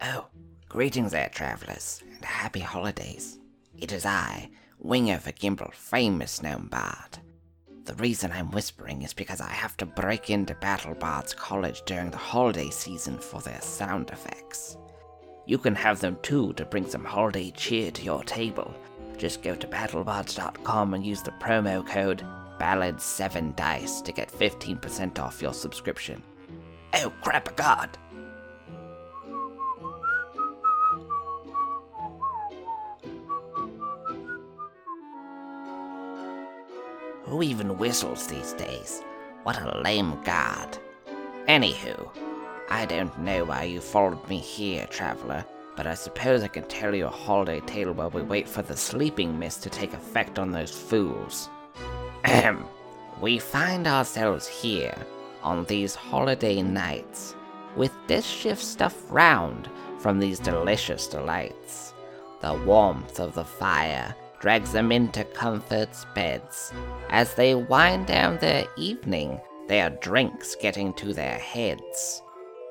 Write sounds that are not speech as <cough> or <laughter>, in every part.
Oh, greetings there, travelers, and happy holidays. It is I, Winger the Gimble, famous gnome bard. The reason I'm whispering is because I have to break into BattleBards College during the holiday season for their sound effects. You can have them too to bring some holiday cheer to your table. Just go to battlebards.com and use the promo code Ballad7Dice to get 15% off your subscription. Oh, crap a god! Who even whistles these days? What a lame god. Anywho, I don't know why you followed me here, traveler, but I suppose I can tell you a holiday tale while we wait for the sleeping mist to take effect on those fools. Ahem. We find ourselves here on these holiday nights with this shift stuff round from these delicious delights. The warmth of the fire drags them into comfort's beds. As they wind down their evening, their drinks getting to their heads.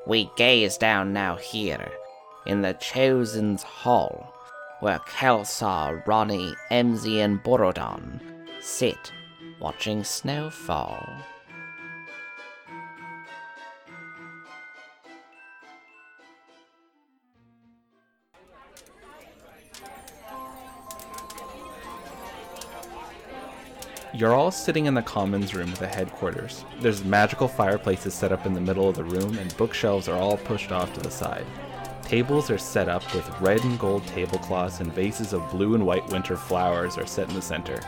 We gaze down now here, in the Chosen's Hall, where Kelsar, Ronnie, Emzy, and Borodon sit watching snow fall. You're all sitting in the commons room of the headquarters. There's magical fireplaces set up in the middle of the room, and bookshelves are all pushed off to the side. Tables are set up with red and gold tablecloths, and vases of blue and white winter flowers are set in the center.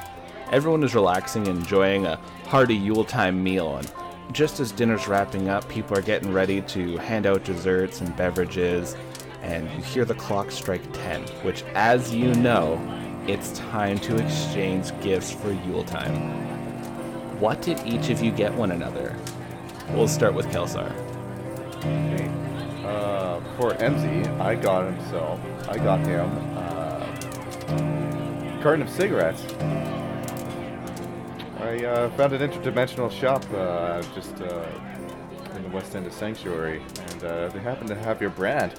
Everyone is relaxing and enjoying a hearty Yuletime meal, and just as dinner's wrapping up, people are getting ready to hand out desserts and beverages, and you hear the clock strike 10, which, as you know, it's time to exchange gifts for Yule time. What did each of you get one another? We'll start with Kelsar. Okay. Uh, for MZ, I got himself. I got him uh, carton of cigarettes. I uh, found an interdimensional shop uh, just uh, in the west end of Sanctuary, and uh, they happen to have your brand.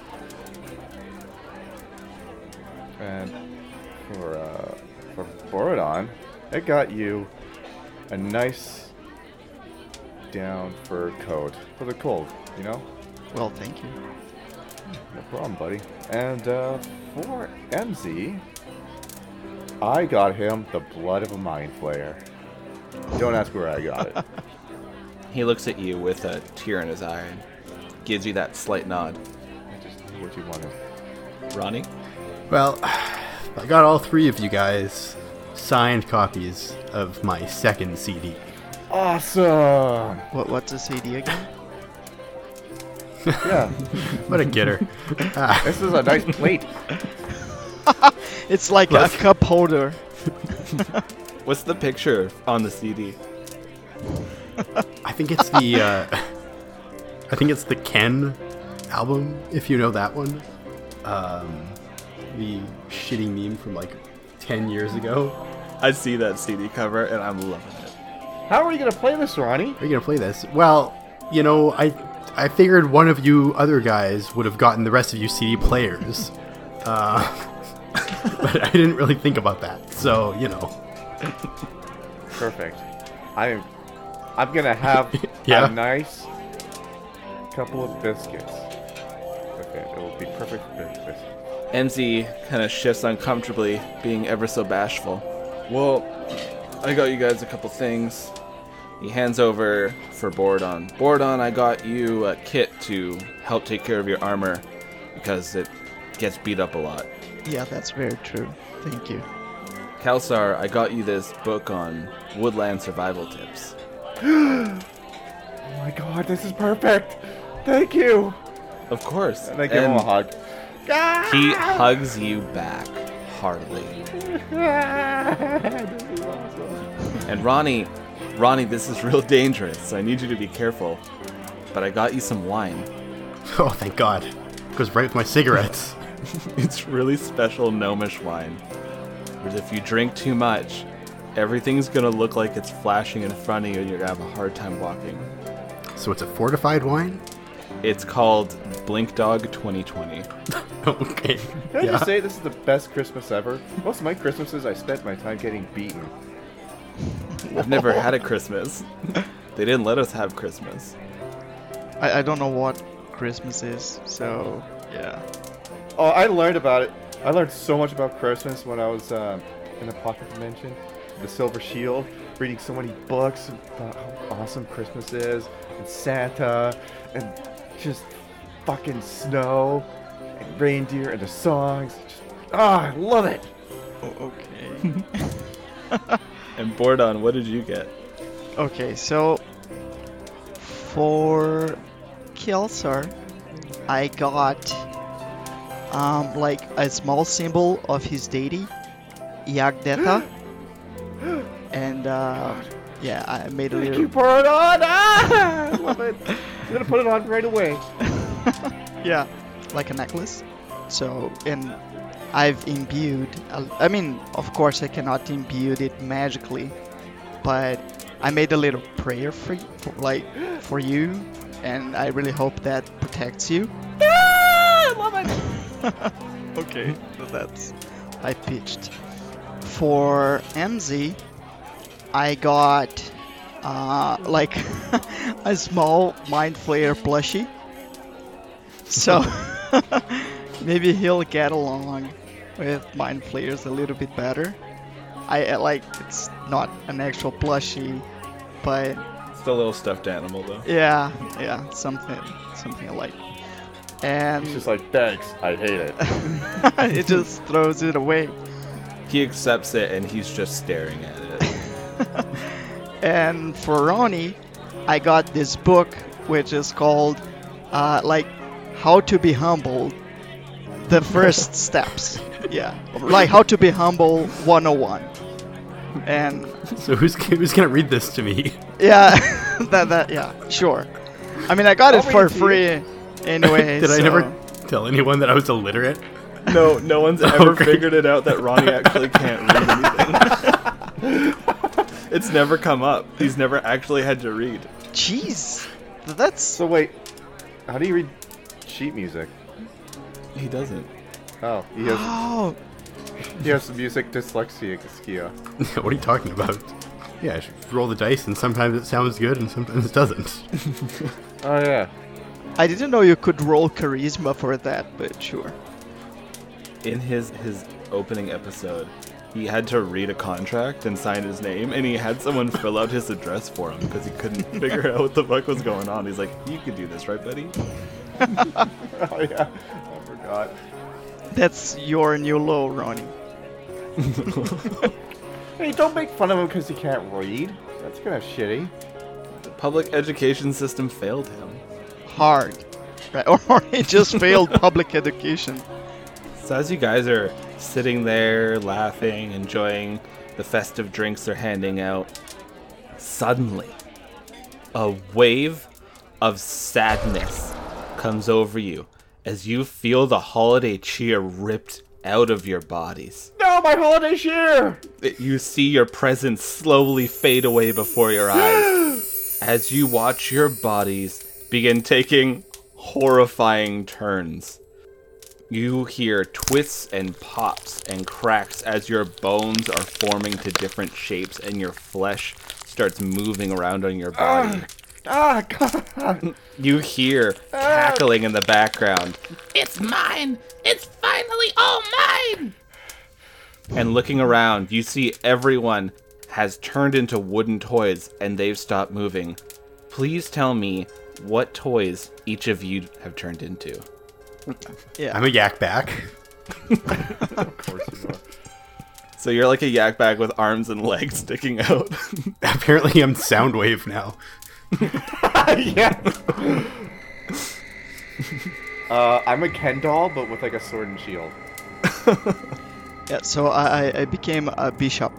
And for uh, for Borodon, it got you a nice down fur coat for the cold. You know. Well, thank you. No problem, buddy. And uh, for MZ, I got him the blood of a mind flayer. Don't ask where I got it. <laughs> He looks at you with a tear in his eye and gives you that slight nod. I just knew what you wanted. Ronnie? Well, I got all three of you guys signed copies of my second CD. Awesome! What what's a CD again? Yeah, <laughs> What a getter. Ah, <laughs> this is a nice plate. <laughs> It's like What? a cup holder. What's the picture on the CD? I think it's the uh, I think it's the Ken album, if you know that one. Um, the shitty meme from like ten years ago. I see that CD cover and I'm loving it. How are you gonna play this, Ronnie? Are you gonna play this? Well, you know, I I figured one of you other guys would have gotten the rest of you CD players, <laughs> uh, <laughs> but I didn't really think about that. So you know, Perfect. I'm, I'm gonna have <laughs> Yeah. a nice couple of biscuits. Okay, it will be perfect. MZ kind of shifts uncomfortably, being ever so bashful. Well, I got you guys a couple things. He hands over for Bordon. Bordon, I got you a kit to help take care of your armor because it gets beat up a lot. Yeah, that's very true. Thank you. Kalsar, I got you this book on woodland survival tips. <gasps> Oh my god, this is perfect! Thank you! Of course. And I give him a hug. He hugs you back heartily. And Ronnie, Ronnie, this is real dangerous, so I need you to be careful. But I got you some wine. oh thank God, goes right with my cigarettes. <laughs> It's really special gnomish wine. Because if you drink too much, everything's gonna look like it's flashing in front of you and you're gonna have a hard time walking. So it's a fortified wine. It's called Blink Dog 2020. <laughs> <laughs> okay. Can I Yeah. just say this is the best Christmas ever? Most of my Christmases, I spent my time getting beaten. I've never had a Christmas. They didn't let us have Christmas. I, I don't know what Christmas is, so yeah. Oh, I learned about it. I learned so much about Christmas when I was um, in the Pocket Dimension, the Silver Shield, reading so many books about how awesome Christmas is, and Santa, and just fucking snow, and reindeer, and the songs. Just, ah, I love it. O- okay. <laughs> <laughs> And Bordon, what did you get? okay, so for Kelsar, I got um like a small symbol of his deity, Yagdeta. <gasps> and uh, yeah, I made a Thank little you, pour it on. Ah, I love it. I'm gonna put it on right away. <laughs> yeah, like a necklace. So, and I've imbued, I mean, of course, I cannot imbue it magically, but I made a little prayer for, y- for like, for you, and I really hope that protects you. <laughs> Ah, love it. <laughs> okay, so that's I pitched. For MZ, I got uh, like <laughs> a small Mind Flayer plushie. So maybe he'll get along with Mind Flayers a little bit better. I like it's not an actual plushie, but It's a little stuffed animal, though. yeah, yeah, something, something I like. And It's just like, thanks. I hate it. <laughs> it just throws it away. He accepts it and he's just staring at it. <laughs> And for Ronnie, I got this book which is called uh, like How to Be Humble, the first <laughs> steps. Yeah, like How to Be Humble 101. And <laughs> So who's who's gonna read this to me? yeah, <laughs> that that yeah, sure. I mean, I got it I'll for it to free anyway. Did I so- never tell anyone that I was illiterate? No, no one's ever Okay. figured it out that Ronnie actually can't read anything. it's never come up. He's never actually had to read. Jeez, that's So wait, how do you read sheet music? He doesn't. Oh, he has oh he has music dyslexia. Skia. <laughs> what are you talking about? Yeah, I should roll the dice, and sometimes it sounds good, and sometimes it doesn't. <laughs> Oh yeah. I didn't know you could roll charisma for that, but sure. In his his opening episode, he had to read a contract and sign his name, and he had someone <laughs> fill out his address for him because he couldn't figure out what the fuck was going on. He's like, "You could do this, right, buddy?" Oh yeah. I forgot. That's your new low, Ronnie. <laughs> Hey, don't make fun of him because he can't read. That's kind of shitty. The public education system failed him. Hard. Right? <laughs> Or he just failed public education. So as you guys are sitting there laughing, enjoying the festive drinks they're handing out, suddenly a wave of sadness comes over you as you feel the holiday cheer ripped out of your bodies. No, my holiday cheer. You see your presence slowly fade away before your <gasps> eyes as you watch your bodies begin taking horrifying turns. You hear twists and pops and cracks as your bones are forming to different shapes and your flesh starts moving around on your body. <clears throat> Ah, God. You hear cackling in the background It's mine! It's finally all mine! and looking around, you see everyone has turned into wooden toys and they've stopped moving. Please tell me what toys each of you have turned into. <laughs> Yeah. I'm a Yak Bak. <laughs> of course you are. So you're like a yak bag with arms and legs sticking out. <laughs> Apparently, I'm Soundwave now. <laughs> yeah. <laughs> uh, I'm a Ken doll, but with like a sword and shield. <laughs> yeah. So I, I- I became a bishop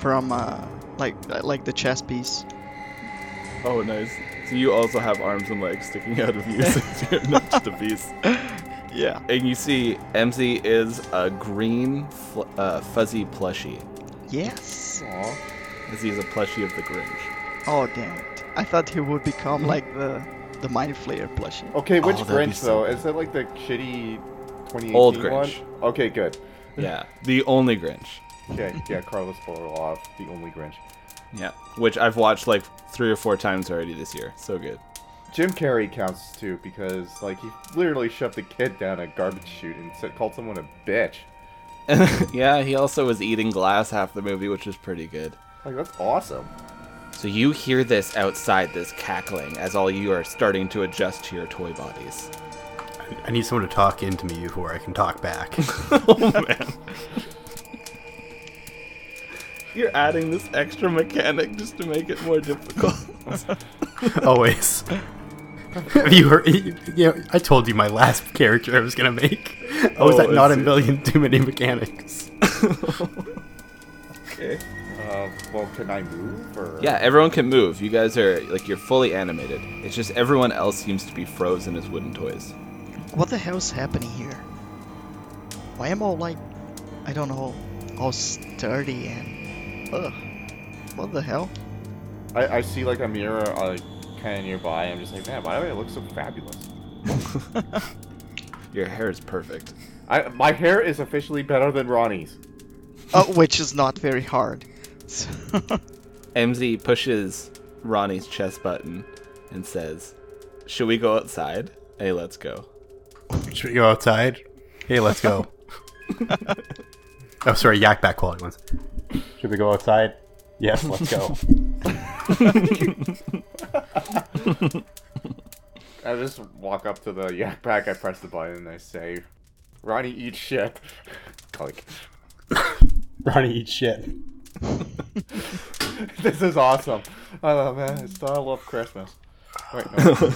from uh, like like the chess piece. oh, nice. So you also have arms and legs sticking out of you since you're not just a piece. Yeah. And you see MZ is a green fl- uh, fuzzy plushie. Yes. Aw. As he's a plushie of the Grinch. Oh damn it! I thought he would become like the the Mind Flayer plushie. Okay, which Oh, that'd be Grinch so though? good. Is it like the shitty 2018 Old one? Grinch. Okay, good. Yeah, the only Grinch. Okay, yeah, Carlos Borloff, the only Grinch. Yeah, which I've watched like three or four times already this year. So good. Jim Carrey counts too because like he literally shoved a kid down a garbage chute and said, called someone a bitch. <laughs> yeah, he also was eating glass half the movie, which was pretty good. Like that's awesome. So you hear this outside, this cackling, as all you are starting to adjust to your toy bodies. I need someone to talk into me before I can talk back. <laughs> <laughs> oh man. You're adding this extra mechanic just to make it more difficult. <laughs> Always. Have you heard? You know, I told you my last character I was gonna make. Oh, is Oh, that not a million too many mechanics? okay. Uh, well, can I move or? Yeah, everyone can move. You guys are like you're fully animated. It's just everyone else seems to be frozen as wooden toys. What the hell's happening here? Why am I all like, I don't know, all sturdy and, ugh, what the hell? I, I see like a mirror uh, kind of nearby. I'm just like, man, why do I look so fabulous? <laughs> Your hair is perfect. I my hair is officially better than Ronnie's. Oh, which is not very hard. <laughs> MZ pushes Ronnie's chest button and says, "Should we go outside?" Hey, let's go. <laughs> Should we go outside? Hey, let's go. <laughs> oh, sorry, Yak Bak quality ones. Should we go outside? Yes, let's go. I just walk up to the yak pack. I press the button and I say, "Ronnie, eat shit." Click. Ronnie eats shit. <laughs> this is awesome. I love man. I still love Christmas. Wait, no. <laughs>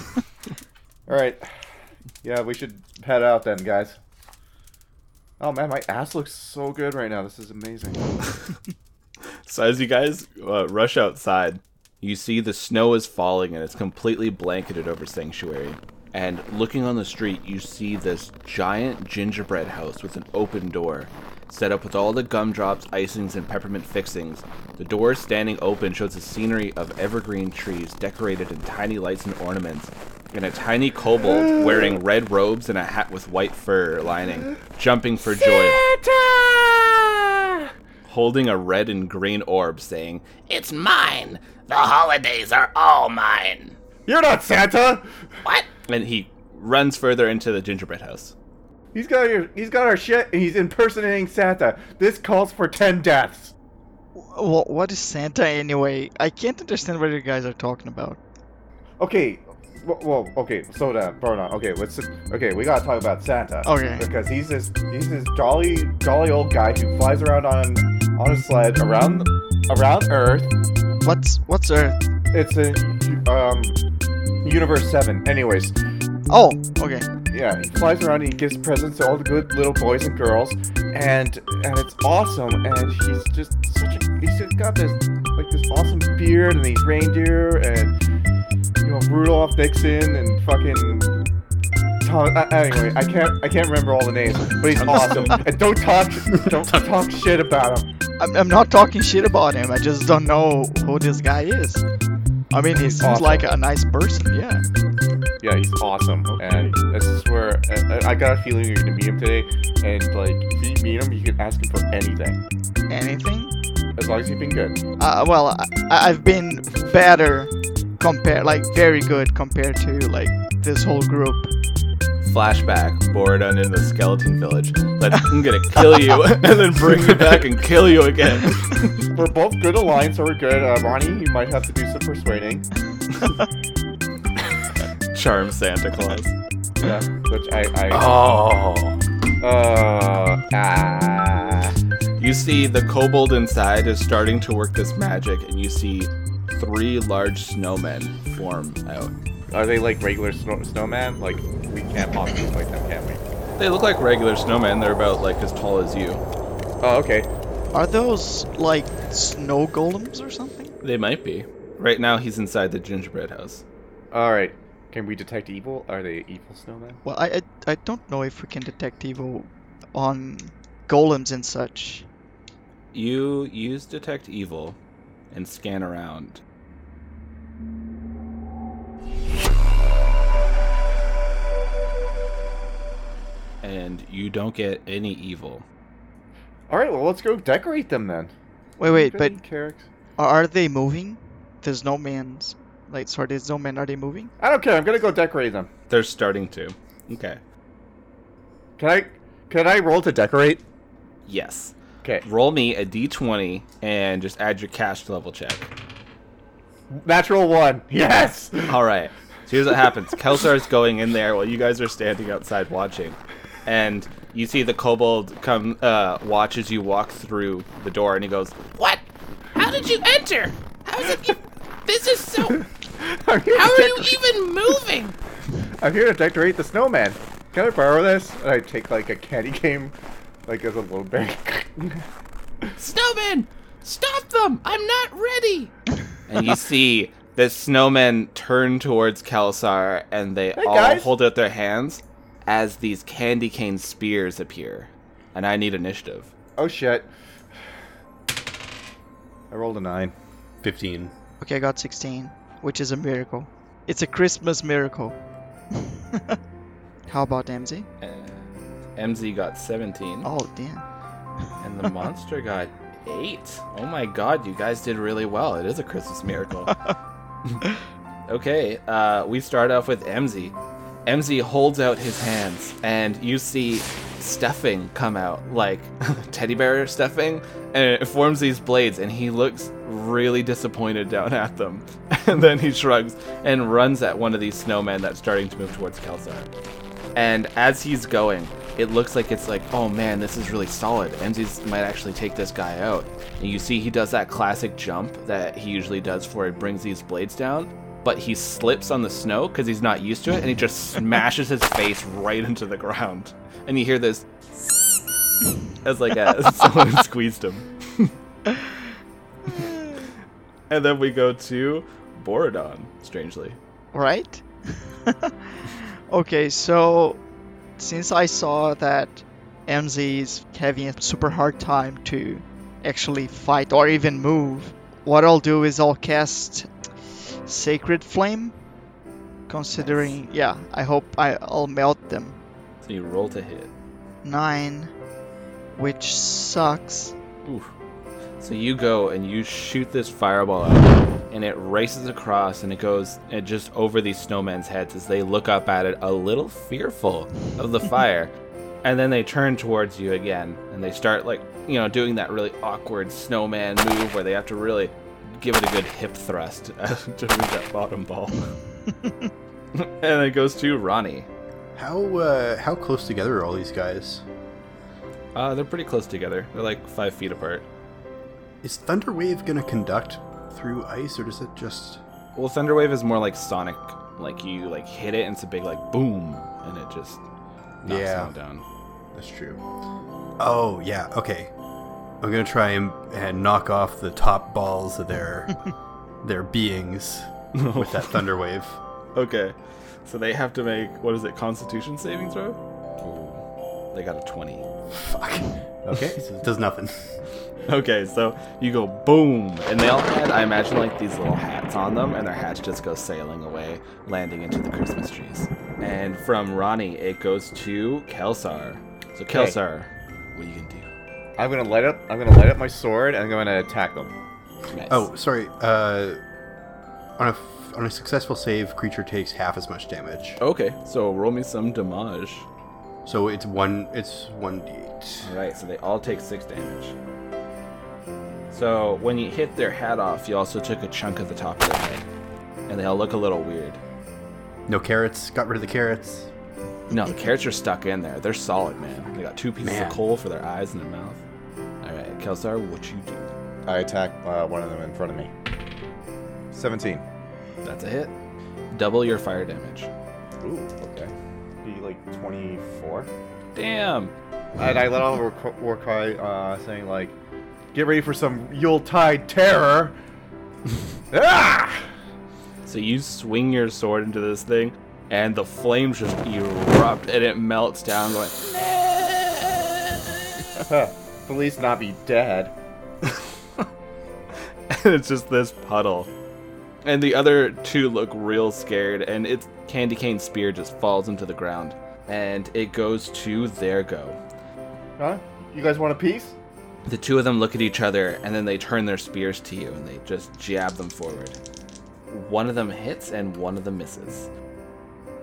All right. Yeah, we should head out then, guys. Oh man, my ass looks so good right now. This is amazing. <laughs> So as you guys uh, rush outside, you see the snow is falling and it's completely blanketed over Sanctuary. And looking on the street, you see this giant gingerbread house with an open door, set up with all the gumdrops, icings, and peppermint fixings. The door standing open shows a scenery of evergreen trees decorated in tiny lights and ornaments, and a tiny kobold <gasps> wearing red robes and a hat with white fur lining, jumping for joy Santa! holding a red and green orb, saying, It's mine. The holidays are all mine. You're not Santa. What? and he runs further into the gingerbread house. He's got your. He's got our shit, and he's impersonating Santa. This calls for ten deaths. Well, what is Santa anyway? I can't understand what you guys are talking about. Okay. Well, okay, so slow down. Okay, let's. Okay, we gotta talk about Santa. Okay. Because he's this, he's this jolly, jolly old guy who flies around on, on a sled around, around Earth. What's what's Earth? It's a, um, Universe Seven. Anyways, Oh, okay. Yeah, he flies around and he gives presents to all the good little boys and girls, and and it's awesome. And he's just such a, he's just got this like this awesome beard and these reindeer and you know Rudolph Nixon and fucking. Tom, uh, anyway, I can't I can't remember all the names, but he's awesome. and don't talk don't <laughs> talk shit about him. I'm, I'm not talking shit about him. I just don't know who this guy is. I mean, he seems Awesome. like a nice person. Yeah. Yeah, he's awesome, and I swear I, I got a feeling you're gonna meet him today. And like, if you meet him, you can ask him for anything, Anything? as long as you've been good. Uh, well, I, I've been better compared, like very good compared to like this whole group. Flashback, Bordon in the skeleton village. Like, <laughs> I'm gonna kill you and then bring you back and kill you again. <laughs> We're both good alliance, so we're good. Uh, Ronnie, you might have to do some persuading. <laughs> Charm Santa Claus. Yeah, which I, I, Oh. uh, ah. You see the kobold inside is starting to work this magic, and you see three large snowmen form out. Are they like regular snow- snowman? Like, we can't possibly fight them, can we? They look like regular snowmen. They're about like as tall as you. Oh, okay. Are those like snow golems or something? They might be. Right now, he's inside the gingerbread house. Alright. Can we detect evil? Are they evil snowmen? Well, I, I, I don't know if we can detect evil on golems and such. You use detect evil and scan around. And you don't get any evil. All right, well, let's go decorate them then. Wait, wait, but are they moving? There's no man's sorry, the snowman are they moving? I don't care. I'm gonna go decorate them. They're starting to. Okay. Can I? Can I roll to decorate? Yes. Okay. Roll me a d20 and just add your cash level check. Natural one. <laughs> Yes. All right. So here's what happens. Kelsar's going in there while you guys are standing outside watching, and you see the kobold come uh, watch as you walk through the door, and he goes, What? How did you enter? How is it? e- This is so. I'm here, How are you even moving? <laughs> I'm here to decorate the snowman. Can I borrow this? And I take like a candy cane, like as a little bag. <laughs> Snowman, stop them! I'm not ready. and you see the snowmen turn towards Kelsar, and they all guys. hold out their hands as these candy cane spears appear. And I need initiative. oh shit. I rolled a nine. 15. Okay, I got 16, which is a miracle. It's a Christmas miracle. How about MZ? And MZ got 17. Oh damn. And the monster got eight. Oh my god, you guys did really well. It is a Christmas miracle. <laughs> okay, uh, we start off with MZ. MZ holds out his hands, and you see stuffing come out, like <laughs> teddy bear stuffing, and it forms these blades, and he looks really disappointed down at them. And <laughs> then he shrugs and runs at one of these snowmen that's starting to move towards Kelsar. And as he's going, it looks like it's like, oh man, this is really solid. MZ's might actually take this guy out. And you see he does that classic jump that he usually does for he brings these blades down, but he slips on the snow because he's not used to it, and he just <laughs> smashes his face right into the ground. And you hear this <laughs> as like a, someone squeezed him. and then we go to Borodon, strangely. right? <laughs> okay, so since I saw that MZ is having a super hard time to actually fight or even move, what I'll do is I'll cast Sacred Flame. Considering, yeah, I hope I, I'll melt them. So you roll to hit. Nine, which sucks. Oof. So you go and you shoot this fireball out, and it races across, and it goes and just over these snowmen's heads as they look up at it, a little fearful of the <laughs> fire, and then they turn towards you again, and they start like you know doing that really awkward snowman move where they have to really give it a good hip thrust <laughs> to move that bottom ball. <laughs> and it goes to Ronnie. How uh, how close together are all these guys? Uh, they're pretty close together. They're like five feet apart. Is Thunderwave gonna conduct through ice, or does it just? Well, Thunderwave is more like Sonic. Like you like hit it and it's a big like boom and it just knocks Yeah. them down. That's true. Oh yeah, okay. I'm gonna try and, and knock off the top balls of their <laughs> their beings with that Thunderwave. <laughs> Okay. So they have to make what is it, constitution saving throw? Ooh. They got a 20. Fuck. Okay, so <laughs> it does nothing. Okay, so you go boom, and they all had, I imagine, like these little hats on them, and their hats just go sailing away, landing into the Christmas trees. And from Ronnie, it goes to Kelsar. So Kelsar, what are you gonna do? I'm gonna light up. I'm gonna light up my sword and I'm gonna attack them. Nice. Oh, sorry. Uh, on a f- on a successful save, creature takes half as much damage. Okay, so roll me some damage. So it's one. It's one d8. Alright, so they all take six damage. So when you hit their hat off, you also took a chunk of the top of their head. And they all look a little weird. No carrots. Got rid of the carrots. No, the carrots are stuck in there. They're solid, man. They got two pieces Man. of coal for their eyes and their mouth. Alright, Kelsar, what you do? I attack uh, one of them in front of me. 17. That's a hit. Double your fire damage. Ooh, okay. Be like 24. Damn! And I let out a war- war cry uh, saying like, "Get ready for some Yuletide terror!" <laughs> ah! So you swing your sword into this thing, and the flames just erupt, and it melts down, going, At least not be dead. <laughs> and it's just this puddle. And the other two look real scared, and its candy cane spear just falls into the ground. and it goes to their go. Huh? You guys want a piece? The two of them look at each other and then they turn their spears to you and they just jab them forward. One of them hits and one of them misses.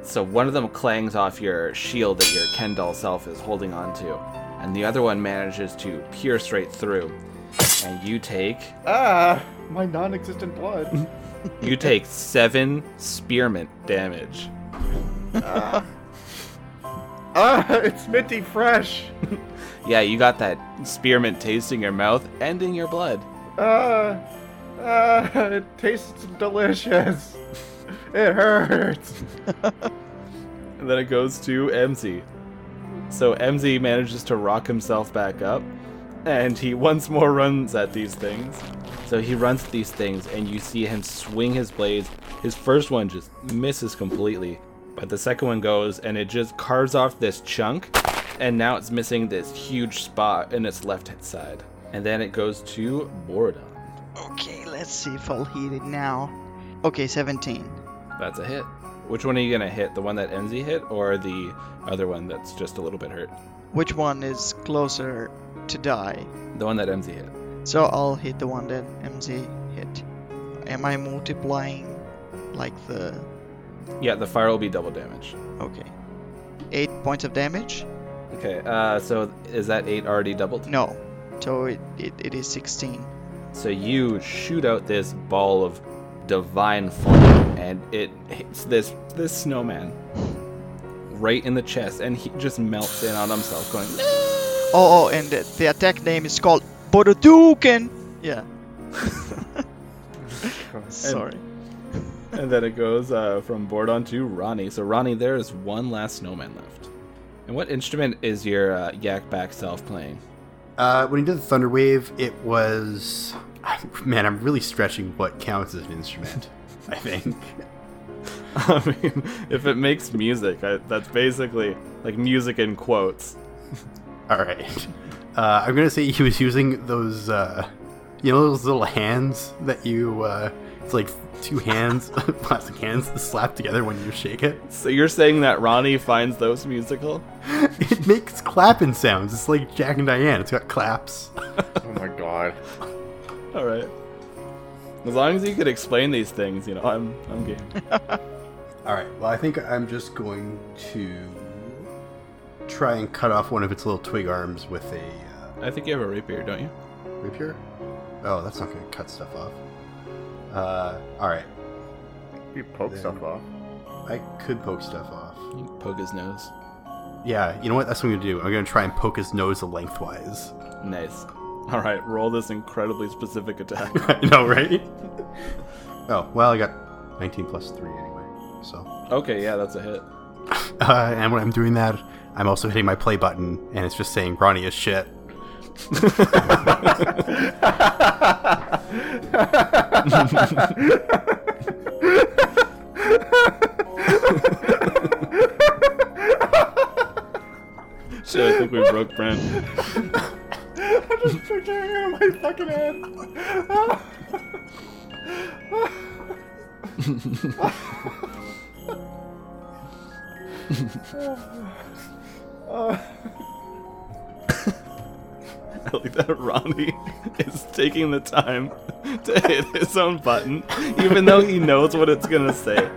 So one of them clangs off your shield that your Ken doll self is holding onto, and the other one manages to pierce right through. And you take Ah, my non-existent blood. <laughs> you take seven spearmint damage. ah, it's minty fresh. <laughs> Yeah, you got that spearmint taste in your mouth and in your blood. Ah, ah, it tastes delicious. It hurts. <laughs> And then it goes to MZ. So MZ manages to rock himself back up, and he once more runs at these things. So he runs at these things, and you see him swing his blades. His first one just misses completely, but the second one goes, and it just carves off this chunk, and now it's missing this huge spot in its left hand side. And then it goes to Bordon. Okay, let's see if I'll hit it now. Okay, 17. That's a hit. Which one are you gonna hit? The one that MZ hit, or the other one that's just a little bit hurt? Which one is closer to die? The one that MZ hit. So I'll hit the one that MZ hit. Am I multiplying like the. Yeah, the fire will be double damage. Okay. 8 points of damage? Okay, uh, so is that eight already doubled? No. So it, it, it is 16. So you shoot out this ball of divine flame, and it hits this this snowman <laughs> right in the chest, and he just melts in on himself, going. Oh, oh, and the, the attack name is called Bododuken! Yeah. <laughs> <laughs> Sorry. and then it goes uh, from Bordon to Ronnie. So Ronnie, there is one last snowman left. And what instrument is your uh, Yak Bak self playing? Uh, when he did the thunder wave, it was man. I'm really stretching what counts as an instrument. <laughs> I think. I mean, if it makes music, I, that's basically like music in quotes. All right. Uh, I'm gonna say he was using those, uh, you know, those little hands that you. Uh, it's like two hands, <laughs> plastic hands, slapped together when you shake it. So you're saying that Ronnie finds those musical? <laughs> It makes clapping sounds. It's like Jack and Diane. It's got claps. Oh my god. All right. As long as you could explain these things, you know, I'm I'm game. <laughs> All right. Well, I think I'm just going to try and cut off one of its little twig arms with a uh, I think you have a rapier, don't you? rapier. Oh, that's not going to cut stuff off. Uh, all right. You poke Then- stuff off. I could poke stuff off. You poke his nose. Yeah, you know what? That's what I'm gonna do. I'm gonna try and poke his nose lengthwise. Nice. All right, roll this incredibly specific attack. <laughs> I know, right? oh, well, I got 19 plus 3 anyway. So, okay, yeah, that's a hit. uh, and when I'm doing that, I'm also hitting my play button, and it's just saying Ronnie is shit. Shit, I think we broke Brent. I'm just picturing it in my fucking head. <laughs> I like that Ronnie is taking the time to hit his own button, even though he knows what it's gonna say.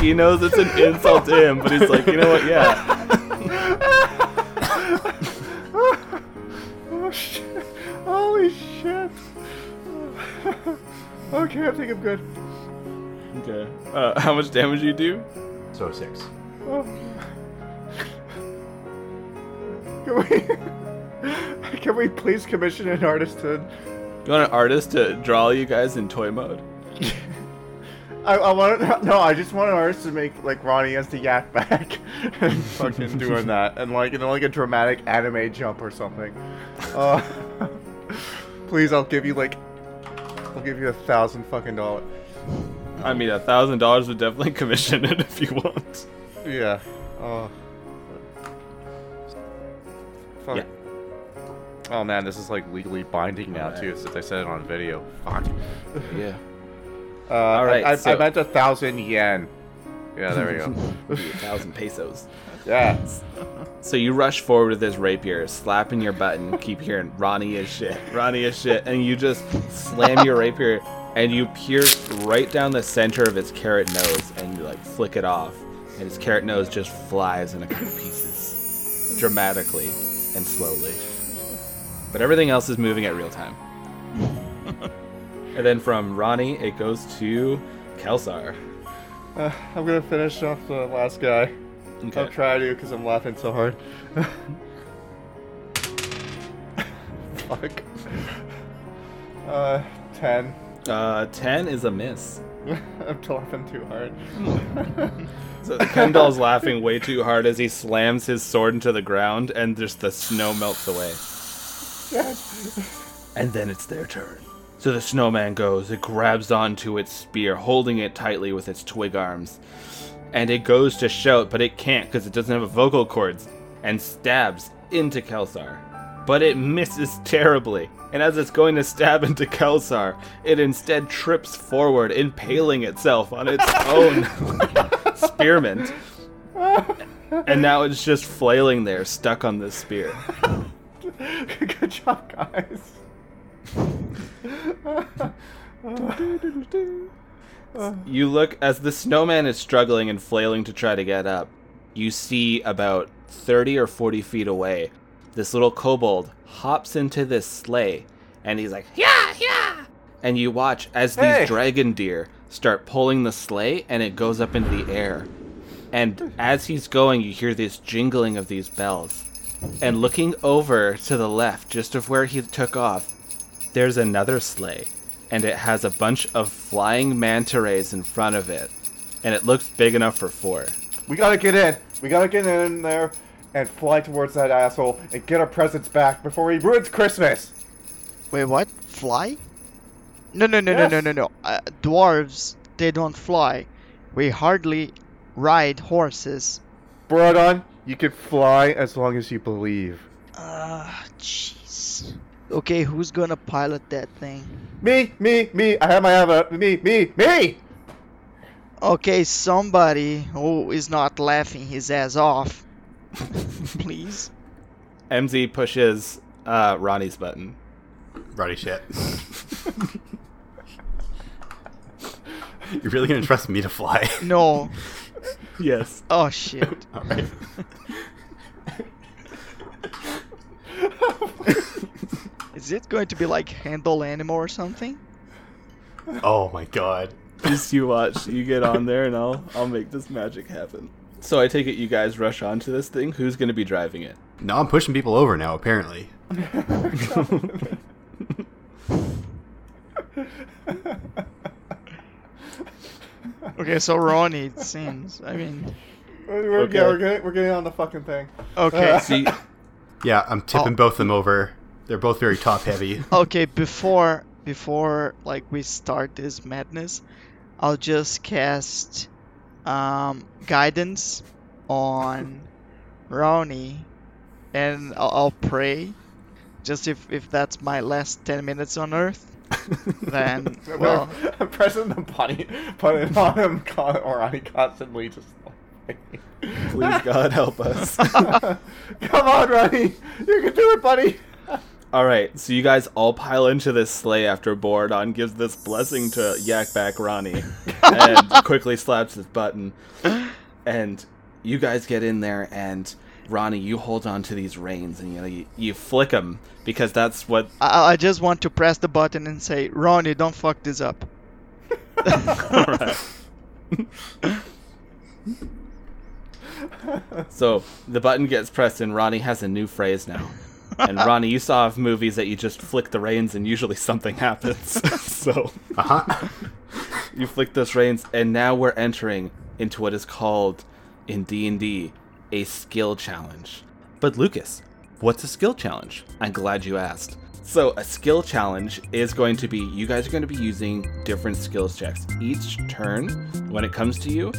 He knows it's an insult to him, but he's like, you know what? Yeah, Oh shit. Holy shit. okay, I think I'm good. okay. Uh, how much damage do you do? So, 6. Oh. Can we, <laughs> can we please commission an artist to? You want an artist to draw you guys in toy mode? <laughs> I, I want no. I just want an artist to make like Ronnie as the Yak Bak <laughs> and fucking doing that, and like you know like a dramatic anime jump or something. Uh, please, I'll give you like, I'll give you a thousand fucking dollars. I mean, a thousand dollars would definitely commission it if you want. Yeah. Oh. Fuck. Yeah. Oh man, this is like legally binding now Alright. too, since I said it on video. Fuck. <laughs> Yeah. Uh, All right, I, I, so- I meant a thousand yen. Yeah, there we go. <laughs> A thousand pesos. <laughs> yeah. So you rush forward with this rapier, slapping your button, keep hearing Ronnie is shit, Ronnie is shit, and you just slam your rapier and you pierce right down the center of its carrot nose and you like flick it off, and its carrot nose just flies in a couple pieces, dramatically and slowly. But everything else is moving at real time. <laughs> and then from Ronnie, it goes to Kelsar. Uh, I'm gonna finish off the last guy. Okay. I'll try to because I'm laughing so hard. <laughs> Fuck. Uh, 10. Uh, 10 is a miss. <laughs> I'm laughing too hard. So Ken doll's laughing way too hard as he slams his sword into the ground, and just the snow melts away. And then it's their turn. So the snowman goes, it grabs onto its spear, holding it tightly with its twig arms. And it goes to shout, but it can't because it doesn't have vocal cords, and stabs into Kelsar. But it misses terribly, and as it's going to stab into Kelsar, it instead trips forward, impaling itself on its <laughs> own spearmint. And now it's just flailing there, stuck on this spear. <laughs> Good job, guys. You look as the snowman is struggling and flailing to try to get up. You see about 30 or 40 feet away, this little kobold hops into this sleigh and he's like, Yeah, yeah! And you watch as these Hey! dragon deer start pulling the sleigh and it goes up into the air. And as he's going, you hear this jingling of these bells. And looking over to the left, just of where he took off, there's another sleigh, and it has a bunch of flying manta rays in front of it, and it looks big enough for four. We gotta get in. We gotta get in there and fly towards that asshole and get our presents back before he ruins Christmas. Wait, what? Fly? No, no, no, no, no, no, no. Uh, dwarves, they don't fly. We hardly ride horses. Borodon, you can fly as long as you believe. Ah, jeez. Okay, who's gonna pilot that thing? Me, me, me. I have my have me, me, me. Okay, somebody who is not laughing his ass off. <laughs> Please. MZ pushes uh, Ronnie's button. Roddy shit. <laughs> You're really gonna trust me to fly? No. Yes. Oh shit. <laughs> Alright. Is it going to be like handle animal or something? Oh my god. Just you watch. You get on there, and I'll I'll make this magic happen. So I take it you guys rush onto this thing. Who's going to be driving it? No, I'm pushing people over now, apparently. <laughs> Okay, so Ronnie, it seems. I mean, We're, Okay. Yeah, we're getting we're getting on the fucking thing. okay. <laughs> See, Yeah, I'm tipping Oh. both of them over. They're both very top heavy. <laughs> Okay, before before like we start this madness, I'll just cast um, guidance on Ronnie, and I'll, I'll pray. Just if if that's my last ten minutes on Earth, <laughs> then well, <laughs> I'm pressing the button, putting on him, con- or on constantly just. Like, please God help us. <laughs> Come on, Ronnie. You can do it, buddy. All right, so you guys all pile into this sleigh after Borodon gives this blessing to Yakback Ronnie <laughs> and quickly slaps his button. And you guys get in there, and Ronnie, you hold on to these reins and you know you, you flick them because that's what. I, I just want to press the button and say, Ronnie, don't fuck this up. <laughs> All right. <laughs> so the button gets pressed, and Ronnie has a new phrase now. And Ronnie, you saw movies that you just flick the reins and usually something happens. <laughs> so Uh huh. <laughs> you flick those reins, and now we're entering into what is called in D and D a skill challenge. But Lucas, what's a skill challenge? I'm glad you asked. So a skill challenge is going to be you guys are going to be using different skills checks each turn. When it comes to you,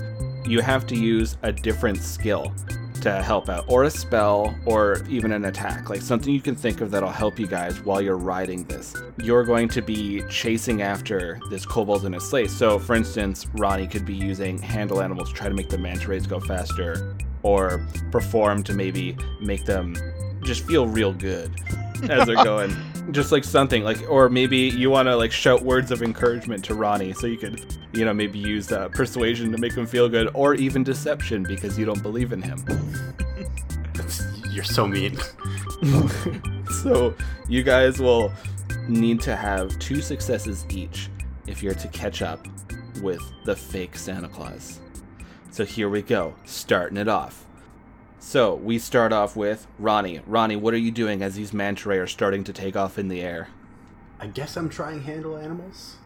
you have to use a different skill to help out, or a spell, or even an attack, like something you can think of that'll help you guys while you're riding this. You're going to be chasing after this kobold in a sleigh. So, for instance, Ronnie could be using handle animals to try to make the manta rays go faster, or perform to maybe make them just feel real good as they're <laughs> going. Just like something like, or maybe you want to like shout words of encouragement to Ronnie, so you could, you know, maybe use uh, persuasion to make him feel good, or even deception because you don't believe in him. <laughs> You're so mean. <laughs> so you guys will need to have two successes each if you're to catch up with the fake Santa Claus. So here we go, starting it off. So we start off with Ronnie. Ronnie, what are you doing as these manta ray are starting to take off in the air? I guess I'm trying to handle animals.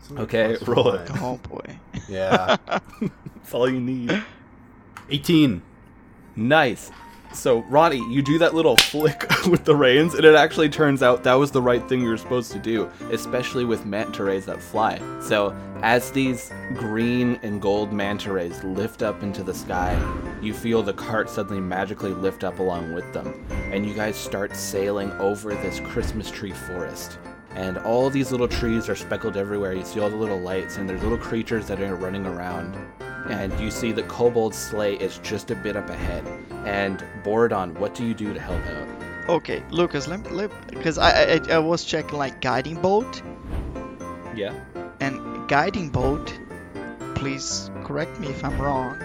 Something Okay, plus roll it. one. Oh boy. Yeah. <laughs> That's all you need. 18. Nice. So, Ronnie, you do that little flick <laughs> with the reins, and it actually turns out that was the right thing you were supposed to do, especially with manta rays that fly. So, as these green and gold manta rays lift up into the sky, you feel the cart suddenly magically lift up along with them, and you guys start sailing over this Christmas tree forest. And all these little trees are speckled everywhere. You see all the little lights, and there's little creatures that are running around and you see the kobold sleigh is just a bit up ahead. And Borodon, what do you do to help out? Okay, Lucas, let me let because I, I I was checking like guiding bolt Yeah. and guiding bolt. Please correct me if I'm wrong,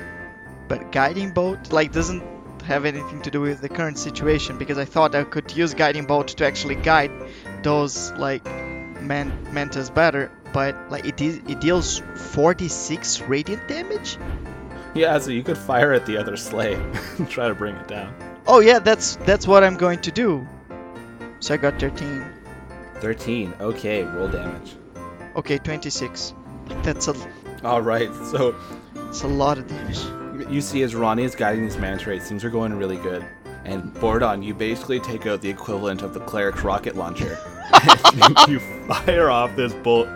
but guiding bolt like doesn't have anything to do with the current situation because I thought I could use guiding bolt to actually guide those like man mantas better, but like it is it deals 46 radiant damage. Yeah, so you could fire at the other sleigh <laughs> and try to bring it down. Oh yeah, that's that's what I'm going to do. So I got 13. 13. Okay, roll damage. Okay, 26. That's a All right, so it's a lot of damage. you see as Ronnie is guiding these manta rays, things are going really good. And Borodon, you basically take out the equivalent of the cleric's rocket launcher. <laughs> you fire off this bolt.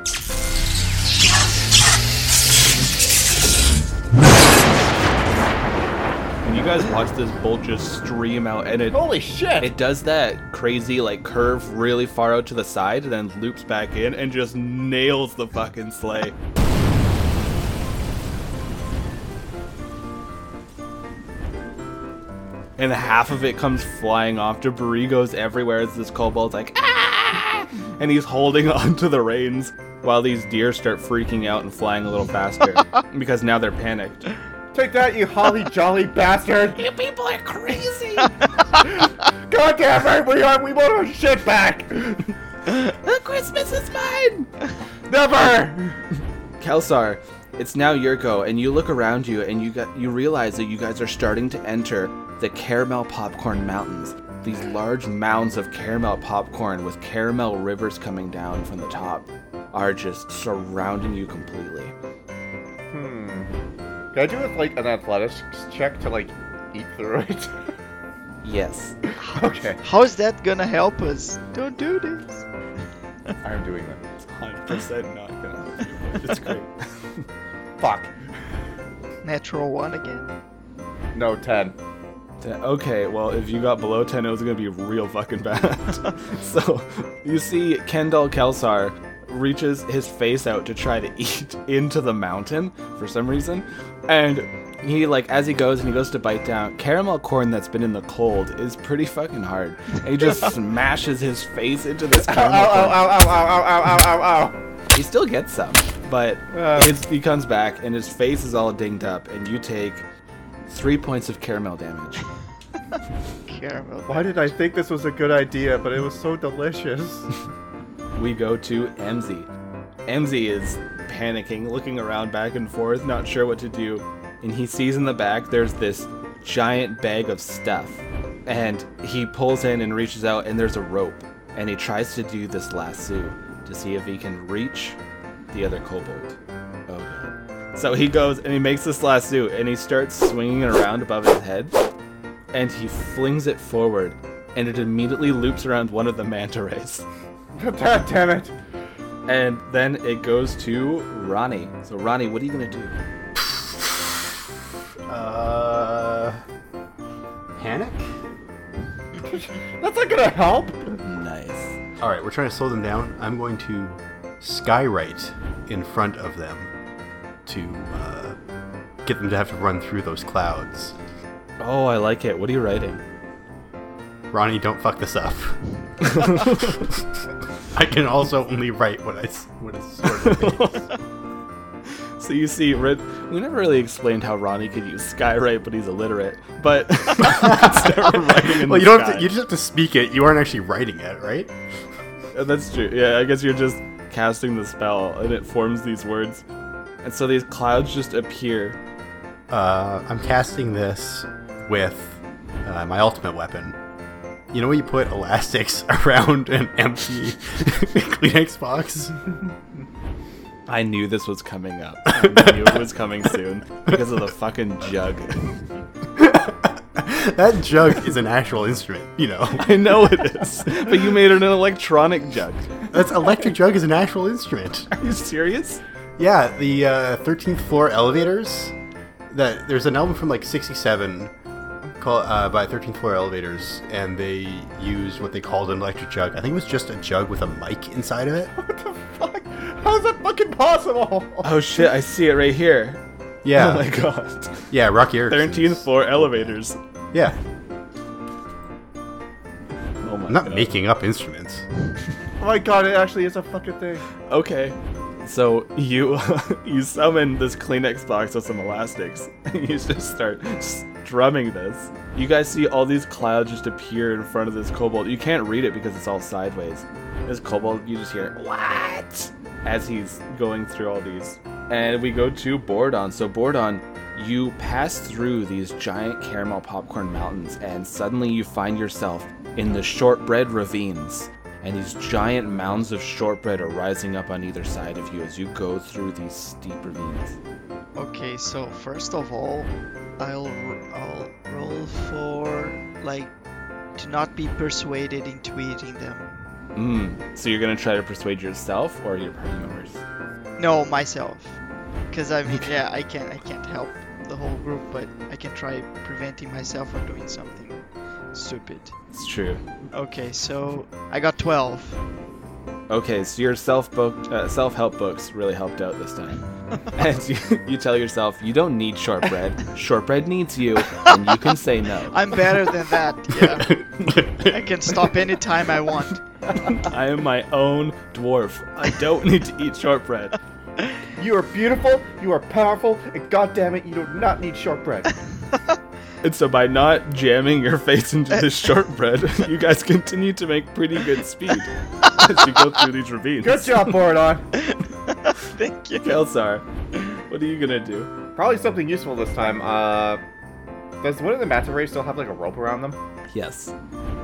And you guys watch this bolt just stream out, and it Holy shit! it does that crazy like curve really far out to the side, and then loops back in and just nails the fucking sleigh. and half of it comes flying off. Debris goes everywhere as this kobold's like, ah! And he's holding <laughs> onto the reins while these deer start freaking out and flying a little faster <laughs> because now they're panicked. Take that, you holly jolly bastard! You people are crazy. <laughs> God damn it, we are, we want our shit back! the Christmas is mine. Never! Kelsar, it's now your go, and you look around you and you got you realize that you guys are starting to enter the caramel popcorn mountains. These large mounds of caramel popcorn with caramel rivers coming down from the top are just surrounding you completely. Hmm. Can I do it like an athletics check to like eat through it? <laughs> Yes. okay, How is that gonna help us? Don't do this. <laughs> I'm doing that. It's 100% not gonna help you. It's <laughs> great. Fuck. Natural one again. No, 10. Okay, well, if you got below 10, it was going to be real fucking bad. <laughs> so, you see Ken doll Kelsar reaches his face out to try to <laughs> eat into the mountain for some reason. And he, like, as he goes and he goes to bite down, caramel corn that's been in the cold is pretty fucking hard. And he just <laughs> smashes his face into this Ow, ow, caramel corn. ow, ow, ow, ow, ow, ow, ow, ow. He still gets some, but Uh. it's, he comes back and his face is all dinged up, and you take three points of caramel damage. <laughs> Caramel. Why did I think this was a good idea, but it was so delicious? <laughs> we go to Emzy. Emzy is panicking, looking around back and forth, not sure what to do. And he sees in the back there's this giant bag of stuff. And he pulls in and reaches out, and there's a rope. And he tries to do this lasso to see if he can reach the other kobold. God. So he goes and he makes this lasso and he starts swinging it around above his head. And he flings it forward, and it immediately loops around one of the manta rays. <laughs> God damn it. And then it goes to Ronnie. So Ronnie, what are you gonna do? Uh, panic. <laughs> That's not gonna help. Nice. All right, we're trying to slow them down. I'm going to skywrite in front of them to uh, get them to have to run through those clouds. Oh, I like it. What are you writing? Ronnie, don't fuck this up. <laughs> I can also only write what I what is sort of <laughs> So you see, Red, we never really explained how Ronnie could use Skywrite, but he's illiterate. But <laughs> writing in well, the you don't. Have to, you just have to speak it. You aren't actually writing it, right? Uh, That's true. Yeah, I guess you're just casting the spell, and it forms these words, and so these clouds just appear. Uh, I'm casting this with uh, my ultimate weapon. You know when you put elastics <laughs> around an empty <laughs> Kleenex box? <laughs> I knew this was coming up. I knew it was coming soon because of the fucking jug. that jug is an actual instrument, you know. I know it is, but you made it an electronic jug. That's electric jug is an actual instrument. Are you serious? Yeah, the uh, 13th floor elevators. That there's an album from like '67 called uh, by 13th floor elevators, and they used what they called an electric jug. I think it was just a jug with a mic inside of it. <laughs> What the fuck? How's that fucking possible? Oh shit! I see it right here. Yeah, Oh my god. yeah, Roky Erickson's. Thirteenth floor elevators. Yeah, Oh my I'm not god. making up instruments. <laughs> Oh my god, it actually is a fucking thing. Okay. So you <laughs> you summon this Kleenex box with some elastics. <laughs> And you just start strumming this. You guys see all these clouds just appear in front of this kobold. You can't read it because it's all sideways. This kobold, you just hear what as he's going through all these. And we go to Bordon. So Bordon, you pass through these giant caramel popcorn mountains, and suddenly you find yourself in the shortbread ravines and these giant mounds of shortbread are rising up on either side of you as you go through these steep ravines. Okay, so first of all, I'll I'll roll for like to not be persuaded into eating them. Mm. So you're gonna try to persuade yourself or your party members? No, myself, because I mean, yeah, I can't I can't help the whole group, but I can try preventing myself from doing something stupid. It's true. Okay, so I got 12. Okay, so your self book, uh, self help books really helped out this time, <laughs> <laughs> and you, you tell yourself you don't need shortbread. <laughs> shortbread needs you, and you can say no. I'm better than that. Yeah, I can stop anytime I want. I am my own dwarf. I don't need to eat shortbread. You are beautiful, you are powerful, and goddamn it, you do not need shortbread. And so by not jamming your face into this <laughs> shortbread, you guys continue to make pretty good speed as you go through these ravines. Good job, Borodon. <laughs> Thank you. Kelsar, what are you gonna do? Probably something useful this time. Uh, does one of the manta rays still have like a rope around them? Yes.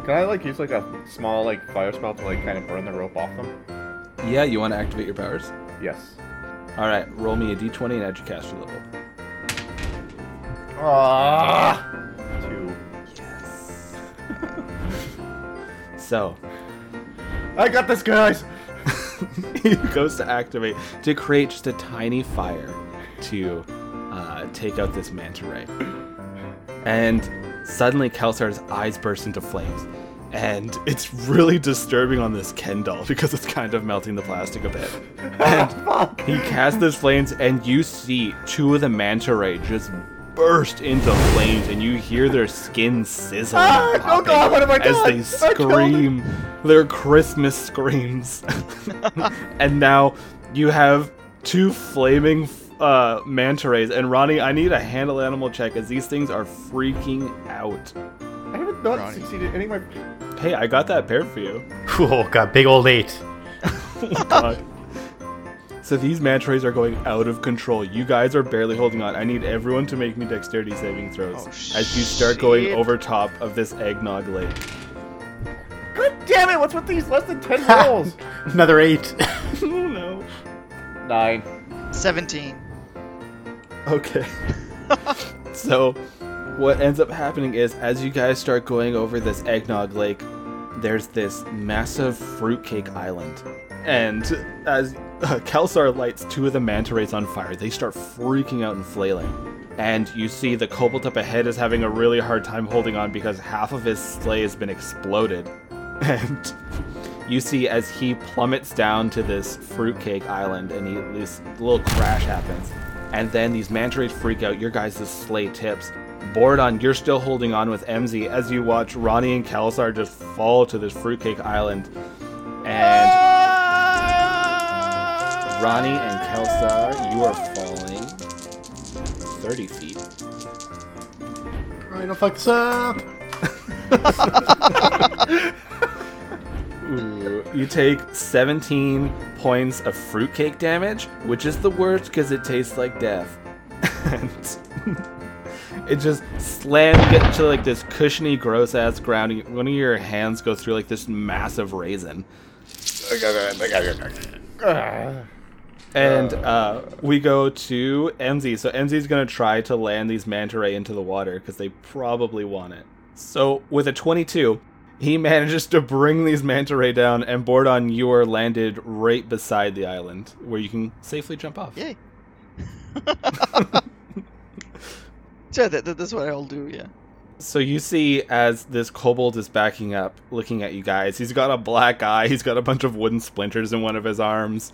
Can I like use like a small like fire spell to like kind of burn the rope off them? Yeah, you want to activate your powers? Yes. All right, roll me a d20 and add your caster level. Ah. Two. Yes. so, I got this, guys. <laughs> he goes to activate to create just a tiny fire to uh, take out this manta ray. And suddenly Kelsar's eyes burst into flames. And it's really disturbing on this Ken doll because it's kind of melting the plastic a bit. <laughs> And he casts his flames, and you see two of the manta ray just burst into flames, and you hear their skin sizzle Ah, oh God, what have I as done? they I scream their Christmas screams. <laughs> and now you have two flaming uh, manta rays. And Ronnie, I need a handle animal check as these things are freaking out. I haven't not Ronnie. succeeded any of my. Hey, I got that pair for you. Oh, got big old eight. <laughs> Oh, God. So these manta rays are going out of control. You guys are barely holding on. I need everyone to make me dexterity saving throws Oh, as you start going over top of this eggnog lake. God damn it! What's with these less than ten rolls? <laughs> Another eight. <laughs> oh no. Nine. 17. Okay. <laughs> so, what ends up happening is, as you guys start going over this eggnog lake, there's this massive fruitcake island. And as uh, <laughs> Kelsar lights two of the manta rays on fire, they start freaking out and flailing. and you see the kobold up ahead is having a really hard time holding on because half of his sleigh has been exploded. <laughs> And you see as he plummets down to this fruitcake island and he, this little crash happens. And then these manta rays freak out, your guys' sleigh tips. Bordon, you're still holding on with MZ as you watch Ronnie and Kelsar just fall to this fruitcake island. And Ronnie and Kelsar, you are falling 30 feet. Alright, don't fuck this <laughs> up. Ooh, you take 17 points of fruitcake damage, which is the worst because it tastes like death. <laughs> and <laughs> it just slams you get like this cushiony, gross ass ground. and One of your hands goes through like this massive raisin. <sighs> And uh, we go to MZ. So MZ's gonna try to land these manta ray into the water because they probably want it. So with a 22, he <laughs> manages to bring these manta ray down, and Bordon, you are landed right beside the island where you can safely jump off. Yay. <laughs> <laughs> so that, that, that's what I'll do, yeah. So you see as this kobold is backing up, looking at you guys. He's got a black eye. He's got a bunch of wooden splinters in one of his arms.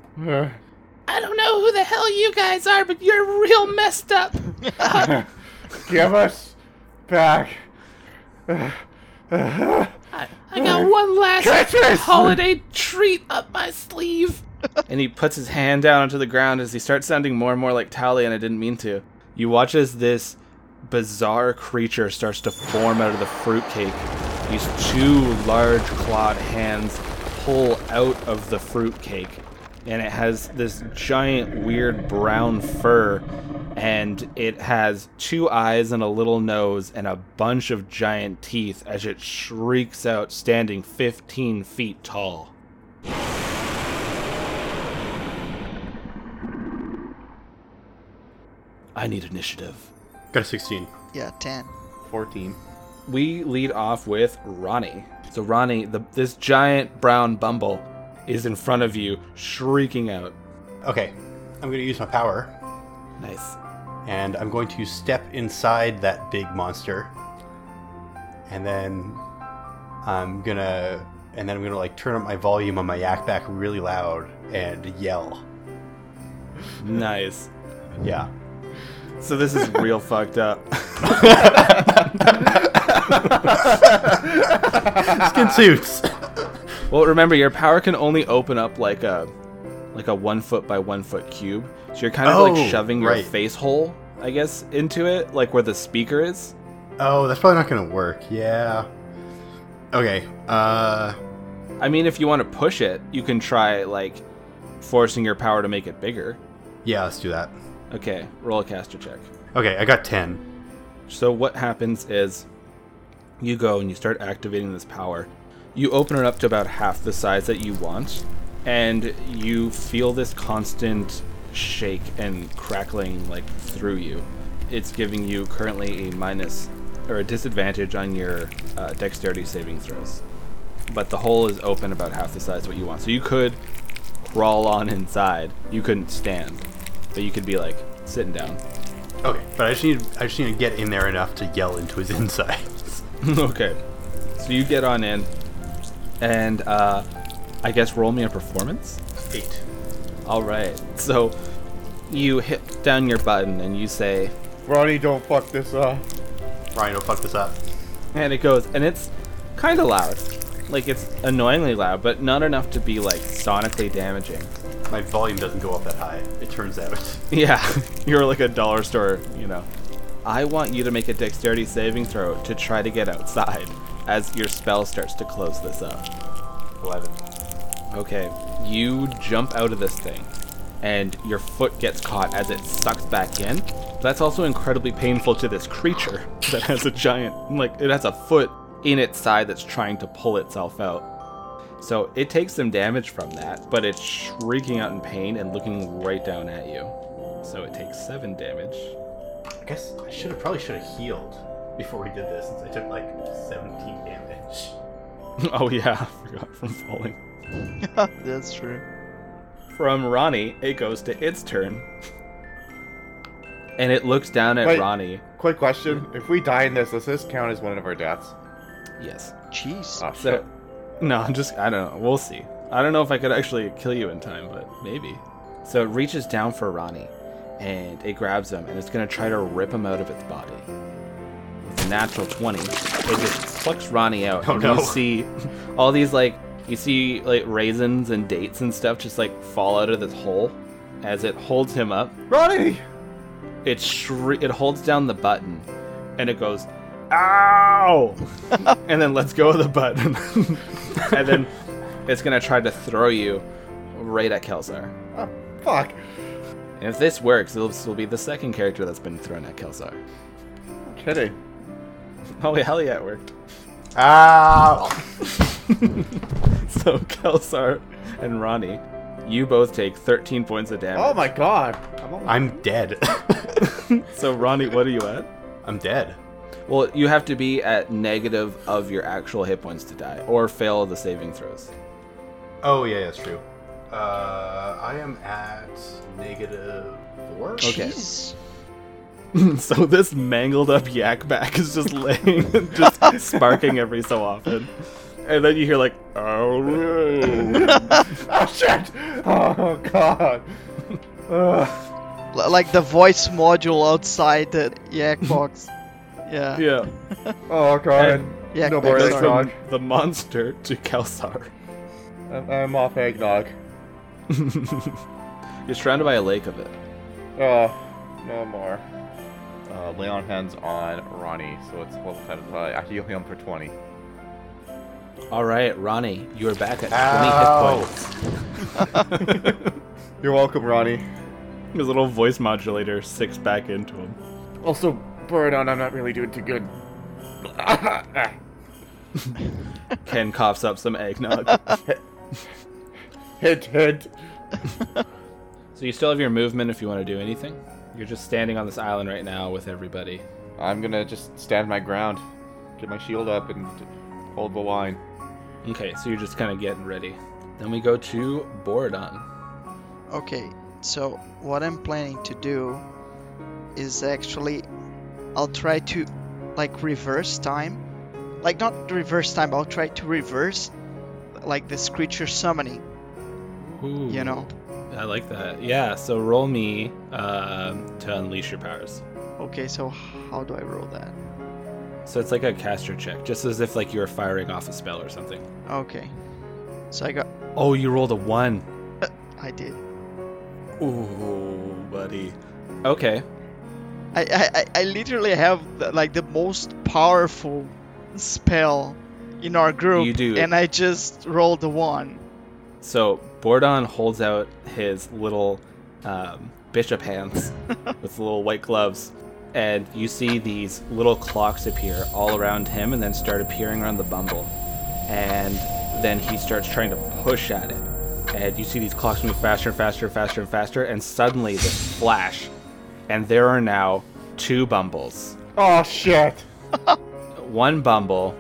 I don't know who the hell you guys are, but you're real messed up. <laughs> give us back. I, I got one last Treacherous! holiday treat up my sleeve. and he puts his hand down onto the ground as he starts sounding more and more like Tally, and I didn't mean to. You watch as this bizarre creature starts to form out of the fruitcake. These two large clawed hands pull out of the fruitcake, and it has this giant, weird brown fur, and it has two eyes and a little nose and a bunch of giant teeth as it shrieks out, standing 15 feet tall. I need initiative. Got a 16. Yeah, 10. 14. we lead off with Ronnie. So Ronnie, the, this giant brown bumble is in front of you, shrieking out. Okay, I'm going to use my power, Nice. and I'm going to step inside that big monster, and then I'm gonna, and then I'm gonna like turn up my volume on my Yak Bak really loud and yell. Nice. Yeah. So this is real <laughs> fucked up. Skin suits. <laughs> Well, remember your power can only open up like a like a one foot by one foot cube. So you're kind of Oh, like shoving your right. face hole, I guess, into it, like where the speaker is. Oh, that's probably not gonna work. Yeah. Okay. Uh. I mean, if you want to push it, you can try like forcing your power to make it bigger. Yeah, let's do that. Okay, roll a caster check. Okay, I got ten. So what happens is you go and you start activating this power. You open it up to about half the size that you want, and you feel this constant shake and crackling like through you. It's giving you currently a minus or a disadvantage on your uh, dexterity saving throws. But the hole is open about half the size what you want. So you could crawl on inside. You couldn't stand, but you could be like sitting down. Okay, but I just need I just need to get in there enough to yell into his <laughs> insides. <laughs> okay. So you get on in, and uh, I guess roll me a performance. Eight. All right. So you hit down your button and you say, Ronnie, don't fuck this up. Ronnie, don't fuck this up. and it goes, and it's kind of loud. Like it's annoyingly loud, but not enough to be like sonically damaging. My volume doesn't go up that high. It turns out. <laughs> Yeah, you're like a dollar store, you know. I want you to make a dexterity saving throw to try to get outside as your spell starts to close this up. Eleven. Okay, you jump out of this thing, and your foot gets caught as it sucks back in. That's also incredibly painful to this creature <laughs> that has a giant, like, it has a foot in its side that's trying to pull itself out. So it takes some damage from that, but it's shrieking out in pain and looking right down at you. So it takes seven damage. I guess I should have probably should have healed before we did this, since I took like seventeen damage. <laughs> oh yeah, <laughs> I forgot from falling. That's true. From Ronnie, it goes to its turn. and it looks down at Wait. Ronnie. Quick question: If we die in this, does this count as one of our deaths? Yes. Jeez. Oh, So, no, I'm just, I don't know. We'll see. I don't know if I could actually kill you in time, but maybe. So it reaches down for Ronnie, and it grabs him, and it's gonna try to rip him out of its body. A natural 20, it just plucks Ronnie out. Oh, and no. You see all these, like, you see, like, raisins and dates and stuff just, like, fall out of this hole. As it holds him up, Ronnie! it shri- it holds down the button, and it goes, "Ow!" <laughs> and then lets go of the button, <laughs> and then it's gonna try to throw you right at Kelsar. Oh, fuck. And if this works, this will be the second character that's been thrown at Kelsar. Kidding. <laughs> Oh hell yeah, it worked. Ow! <laughs> So Kelsar and Ronnie, you both take 13 points of damage. Oh my god. I'm almost- I'm dead. <laughs> So Ronnie, what are you at? I'm dead. Well, you have to be at negative of your actual hit points to die, or fail the saving throws. Oh yeah, that's true. Uh, I am at negative four. Okay. Jeez. <laughs> so this mangled up Yak Bak is just laying, <laughs> just sparking every so often, and then you hear like, oh, oh <laughs> shit! Oh god. Ugh. L- like the voice module outside the yak box. Yeah. yeah. Oh god. And- Yeah, no more eggnog. from the monster to Kelsar. I'm, I'm off eggnog. You're surrounded by a lake of it. Oh, no more. Uh, lay on hands on Ronnie, so it's well kind uh, I heal him for 20. All right, Ronnie, you are back at Ow. 20 hit points. <laughs> You're welcome, Ronnie. His little voice modulator sticks back into him. Also, Birdon, I'm not really doing too good. <laughs> Ken coughs up some eggnog. <laughs> hit, hit. so you still have your movement if you want to do anything. You're just standing on this island right now with everybody. I'm gonna just stand my ground, get my shield up, and hold the line. Okay, so you're just kind of getting ready. Then we go to Borodon. Okay, so what I'm planning to do is actually I'll try to like reverse time. Like not reverse time, I'll try to reverse like this creature summoning, Ooh, you know. I like that. Yeah, so roll me um, to unleash your powers. Okay, so how do I roll that? So it's like a caster check, just as if like you were firing off a spell or something. Okay. So I got Oh, you rolled a one. I did. Ooh, buddy. Okay. I I, I- I literally have the, like the most powerful spell in our group You do. and I just rolled a one. So Bordon holds out his little um, bishop hands <laughs> with little white gloves, and you see these little clocks appear all around him, and then start appearing around the bumble. And then he starts trying to push at it, and you see these clocks move faster and faster and faster and faster, and suddenly this flash, and there are now two bumbles. Oh shit! <laughs> One bumble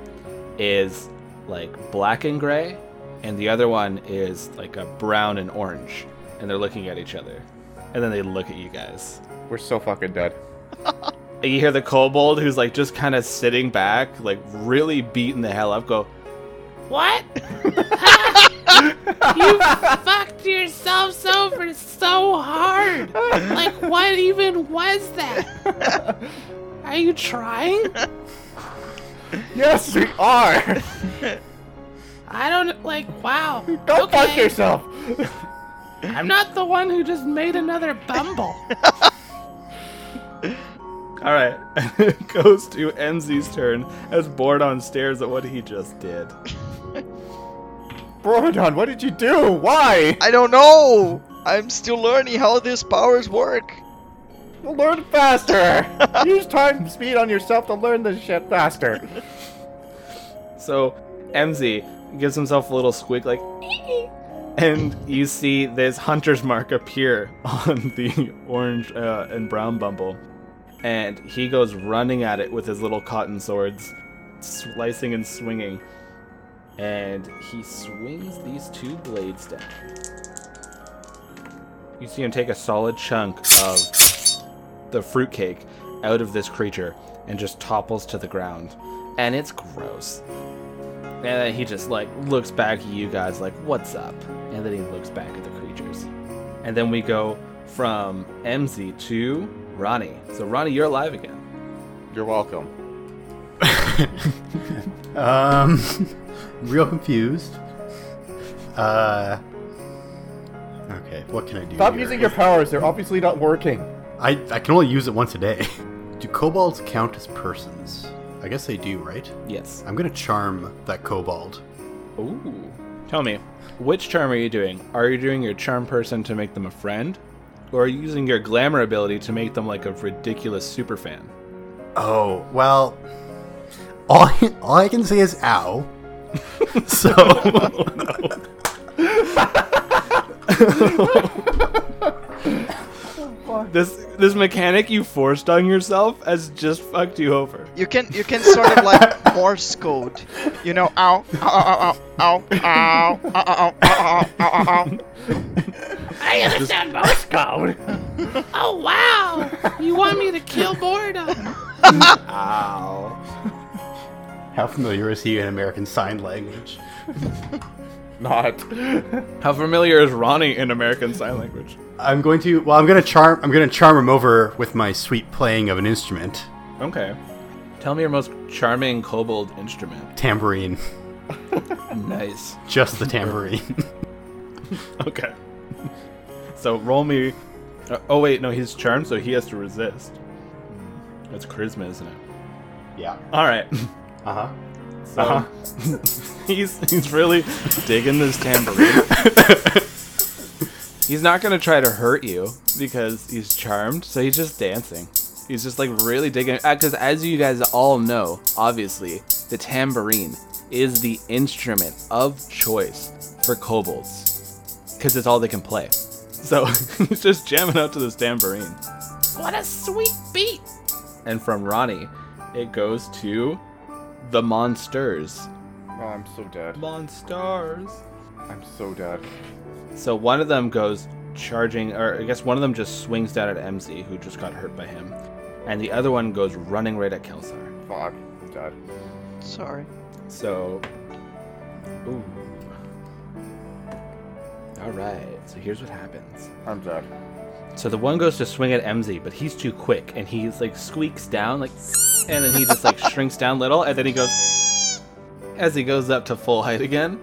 is like black and gray, and the other one is like a brown and orange, and they're looking at each other, and then they look at you guys. We're so fucking dead. And you hear the kobold who's like just kind of sitting back, like really beating the hell up, go, What? <laughs> you fucked yourselves over so hard. Like, what even was that? Are you trying? <laughs> Yes, we are. <laughs> I don't like. Wow. <laughs> Go fuck okay. yourself. <laughs> I'm not the one who just made another bumble. <laughs> All right, it goes to Enzi's turn as Bordon stares at what he just did. Borodon, what did you do? Why? I don't know. I'm still learning how these powers work. Well, learn faster. Use time and speed on yourself to learn this shit faster. So MZ gives himself a little squeak like and you see this hunter's mark appear on <laughs> the orange uh, and brown bumble and he goes running at it with his little cotton swords slicing and swinging and he swings these two blades down you see him take a solid chunk of the fruitcake out of this creature and just topples to the ground. And it's gross. And then he just like looks back at you guys like, what's up? And then he looks back at the creatures. And then we go from MZ to Ronnie. So Ronnie, you're alive again. You're welcome. <laughs> Um, <laughs> real confused. Uh, okay, what can I do? Stop here? using your powers. They're obviously not working. I I can only use it once a day. <laughs> Do kobolds count as persons? I guess they do, right? Yes. I'm gonna charm that kobold. Ooh. Tell me, which charm are you doing? Are you doing your charm person to make them a friend? Or are you using your glamour ability to make them like a ridiculous super fan? Oh well, all I, all I can say is ow. <laughs> so <laughs> oh, <laughs> This this mechanic you forced on yourself has just fucked you over. You can you can sort of like Morse code. You know, ow, ow, ow, ow, ow, ow, ow, ow, ow, ow, ow. I understand Morse code. oh wow! You want me to kill boredom? Ow. how familiar is he in American Sign Language? Not. <laughs> How familiar is Ronnie in American Sign Language? I'm going to well, I'm gonna charm I'm gonna charm him over with my sweet playing of an instrument, Okay. Tell me your most charming kobold instrument. tambourine, <laughs> Nice. just the tambourine. <laughs> Okay. So roll me. Uh, oh wait, no, he's charmed, so he has to resist. That's charisma, isn't it? yeah. All right. Uh huh. So Uh-huh. He's he's really digging this tambourine. he's not gonna try to hurt you because he's charmed, so he's just dancing. He's just like really digging uh, because as you guys all know, obviously, the tambourine is the instrument of choice for kobolds because it's all they can play. So <laughs> he's just jamming out to this tambourine. What a sweet beat! And from Ronnie, it goes to the monsters. Oh, I'm so dead. Monsters. I'm so dead. So one of them goes charging, or I guess one of them just swings down at MZ, who just got hurt by him, and the other one goes running right at Kelsar. Fuck. I'm dead. Sorry. So, ooh. All right. So here's what happens. I'm dead. So the one goes to swing at MZ, but he's too quick, and he's like squeaks down, like, and then he just like <laughs> shrinks down little, and then he goes as he goes up to full height again.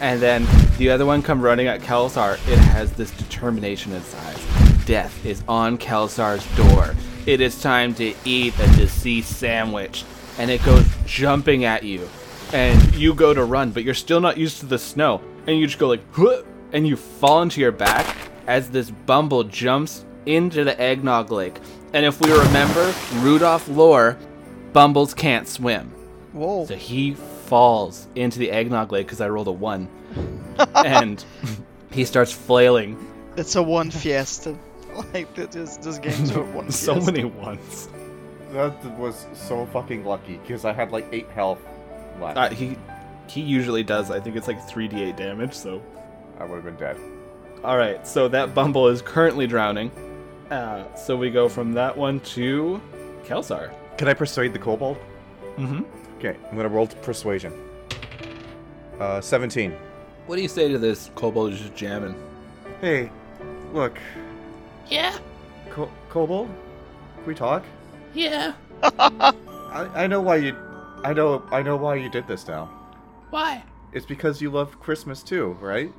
And then the other one come running at Kelsar. It has this determination inside. Death is on Kelsar's door. It is time to eat a deceased sandwich. And it goes jumping at you. And you go to run, but you're still not used to the snow. And you just go like, and you fall into your back as this bumble jumps into the eggnog lake. And if we remember Rudolph lore, bumbles can't swim. Whoa. So he falls into the eggnog lake because I rolled a one, <laughs> and he starts flailing. It's a one fiesta. <laughs> Like this, this game's a one <laughs> So fiesta. many ones. That was so fucking lucky because I had like eight health left. Uh, he he usually does. I think it's like three d8 damage. So I would have been dead. all right. So that bumble is currently drowning. Uh, so we go from that one to Kelsar. Can I persuade the kobold? Mm-hmm. Okay, I'm gonna roll persuasion. Uh, 17. What do you say to this kobold just jamming? Hey, look, Yeah, Ko- kobold, can we talk? yeah. <laughs> I, I know why you, I know, I know why you did this now. Why? It's because you love Christmas too, right?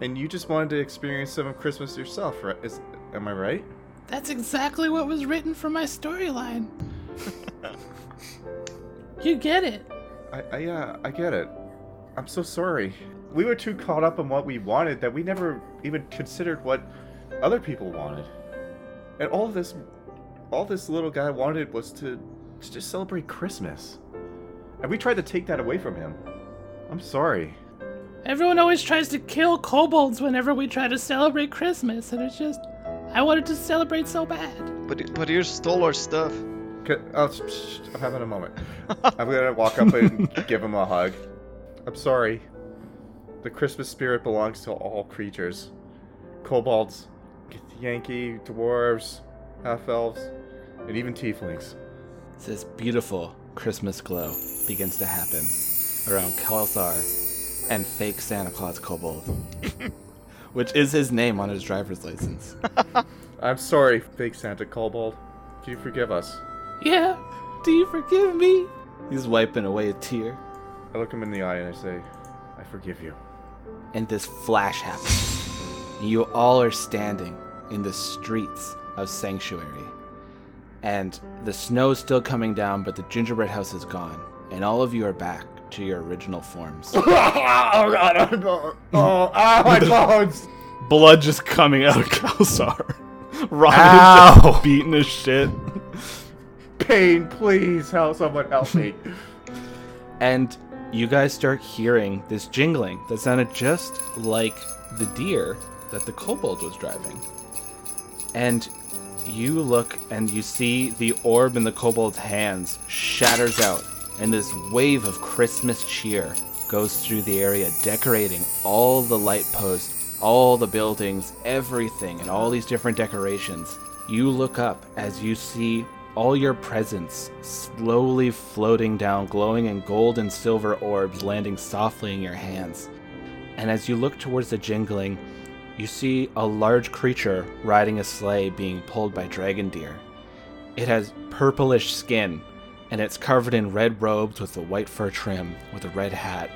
And you just wanted to experience some of Christmas yourself, right? Is, am I right? That's exactly what was written for my storyline. <laughs> you get it. I, I yeah, I get it. I'm so sorry. We were too caught up in what we wanted that we never even considered what other people wanted. And all this, all this little guy wanted was to, to just celebrate Christmas. And we tried to take that away from him. I'm sorry. Everyone always tries to kill kobolds whenever we try to celebrate Christmas, and it's just. I wanted to celebrate so bad. But but you stole our stuff. C- Oh, sh- sh- I'm having a moment. I'm gonna walk up and <laughs> give him a hug. I'm sorry. The Christmas spirit belongs to all creatures. Kobolds, Yankee, dwarves, half elves, and even tieflings. This beautiful Christmas glow begins to happen around Kelsar and fake Santa Claus Kobold, <laughs> which is his name on his driver's license. <laughs> I'm sorry, fake Santa Kobold. Can you forgive us? Yeah, do you forgive me? He's wiping away a tear. I look him in the eye and I say, I forgive you. and this flash happens. You all are standing in the streets of Sanctuary. And the snow is still coming down, but the gingerbread house is gone. And all of you are back to your original forms. <laughs> oh god, oh, no. oh, ah, my bones! Blood just coming out of Kelsar. <laughs> Ron Ow. is just beaten as shit. Pain, please, help someone help me. <laughs> And you guys start hearing this jingling that sounded just like the deer that the kobold was driving. And you look and you see the orb in the kobold's hands shatters out, and this wave of Christmas cheer goes through the area, decorating all the light posts, all the buildings, everything, and all these different decorations. You look up as you see all your presents slowly floating down, glowing in gold and silver orbs landing softly in your hands. And as you look towards the jingling, you see a large creature riding a sleigh being pulled by dragon deer. It has purplish skin, and it's covered in red robes with a white fur trim, with a red hat,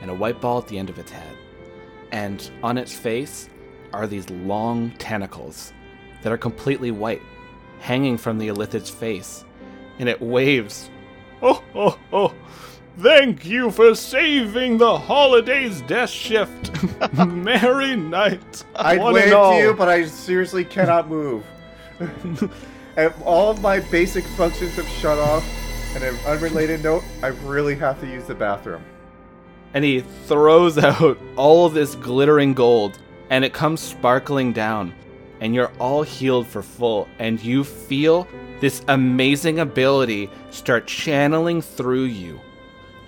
and a white ball at the end of its head. And on its face are these long tentacles that are completely white, hanging from the Illithid's face, and it waves. Oh, oh, oh! Thank you for saving the holiday's death shift. <laughs> Merry night. I'd one wave to you, but I seriously cannot move. <laughs> and all of my basic functions have shut off. And an unrelated note, I really have to use the bathroom. and he throws <laughs> out all of this glittering gold and it comes sparkling down and you're all healed for full and you feel this amazing ability start channeling through you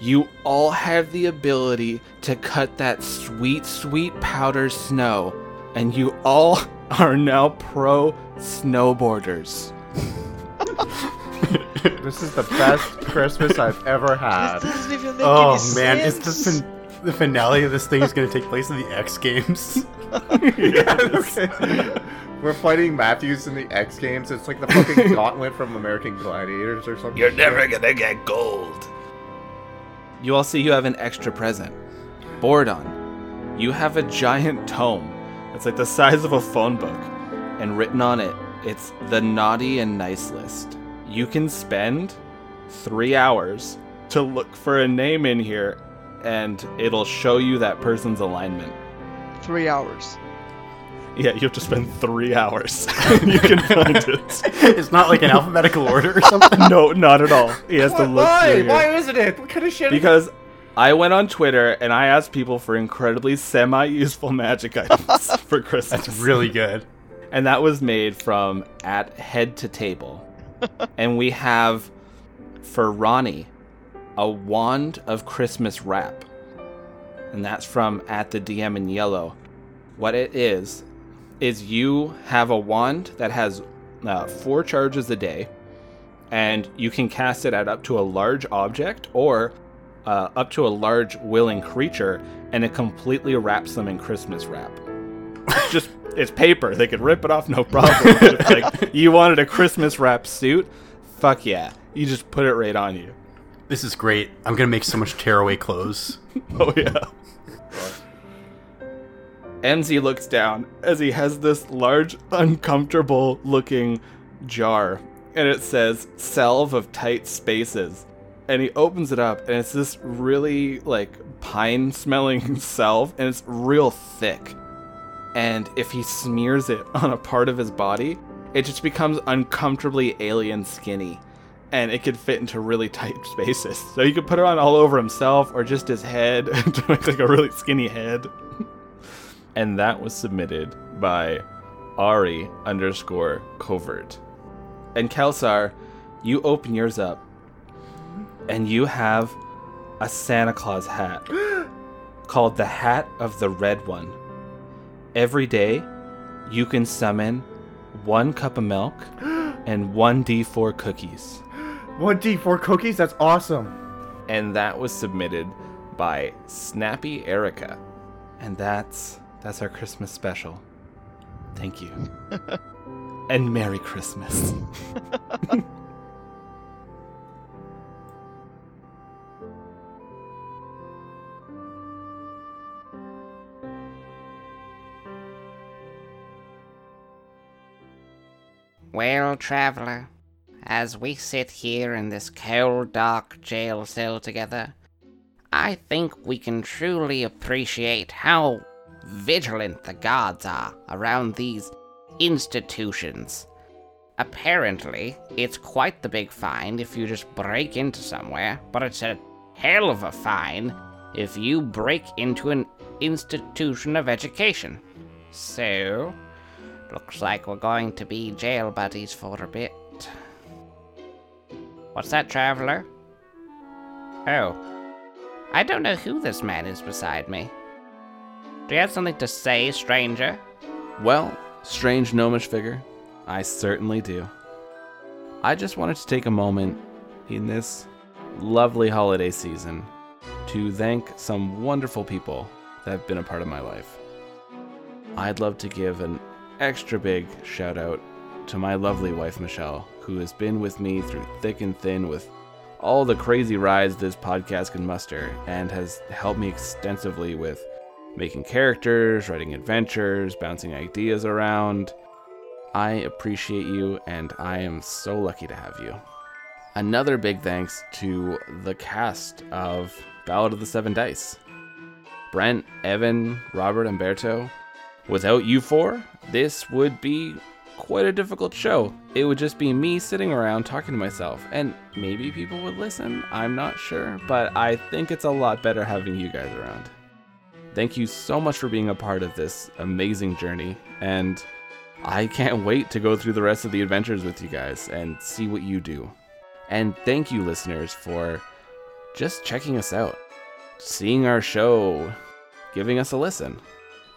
you all have the ability to cut that sweet sweet powder snow and you all <laughs> are now pro snowboarders <laughs> This is the best Christmas I've ever had. This doesn't even make Oh any man, is sense. the fin- the finale of this thing is going to take place in the X Games? <laughs> yeah, okay. We're fighting Matthews in the X Games. It's like the fucking <laughs> gauntlet from American Gladiators or something. You're never gonna get gold. You all see you have an extra present. Bordon, you have a giant tome. It's like the size of a phone book. And written on it, it's the naughty and nice list. You can spend three hours to look for a name in here, and it'll show you that person's alignment. Three hours. Yeah, you have to spend three hours. <laughs> you can find it. <laughs> it's not like an alphabetical order or something. No, not at all. He has to look Why? through. Why isn't it? What kind of shit? is- Because I went on Twitter and I asked people for incredibly semi-useful magic <laughs> items for Christmas. That's really good. and that was made from at head to table. and we have for Ronnie a wand of Christmas wrap. And that's from at the DM in yellow. What it is is you have a wand that has uh, four charges a day, and you can cast it at up to a large object or uh, up to a large willing creature, and it completely wraps them in Christmas wrap. It's <laughs> just it's paper. They could rip it off, no problem. <laughs> Like you wanted a Christmas wrap suit, fuck yeah, you just put it right on you. This is great. I'm going to make so much tearaway clothes. <laughs> Oh yeah. MZ looks down as he has this large, uncomfortable looking jar, and it says salve of tight spaces. And he opens it up, and it's this really like pine smelling <laughs> salve, and it's real thick. And if he smears it on a part of his body, it just becomes uncomfortably alien skinny. And it could fit into really tight <laughs> spaces. So you could put it on all over himself or just his head <laughs> to make like a really skinny head and that was submitted by Ari underscore covert. And Kelsar, you open yours up, and you have a Santa Claus hat <gasps> called the Hat of the Red One. Every day, you can summon one cup of milk <gasps> and 1d4 cookies. <gasps> 1d4 cookies? That's awesome. And that was submitted by Snappy Erica. And that's that's our Christmas special. Thank you. <laughs> and Merry Christmas. <laughs> Well, traveler, as we sit here in this cold, dark jail cell together, I think we can truly appreciate how vigilant the guards are around these institutions. Apparently, it's quite the big fine if you just break into somewhere, but it's a hell of a fine if you break into an institution of education. So, looks like we're going to be jail buddies for a bit. What's that, traveler? Oh, I don't know who this man is beside me. Do you have something to say, stranger? Well, strange gnomish figure, I certainly do. I just wanted to take a moment in this lovely holiday season to thank some wonderful people that have been a part of my life. I'd love to give an extra big shout out to my lovely wife, Michelle, who has been with me through thick and thin with all the crazy rides this podcast can muster and has helped me extensively with making characters, writing adventures, bouncing ideas around. I appreciate you and I am so lucky to have you. Another big thanks to the cast of Ballad of the Seven Dice Brent, Evan, Robert, Umberto. Without you four, this would be quite a difficult show. It would just be me sitting around talking to myself, and maybe people would listen. I'm not sure, but I think it's a lot better having you guys around. Thank you so much for being a part of this amazing journey, and I can't wait to go through the rest of the adventures with you guys and see what you do. And thank you, listeners, for just checking us out, seeing our show, giving us a listen.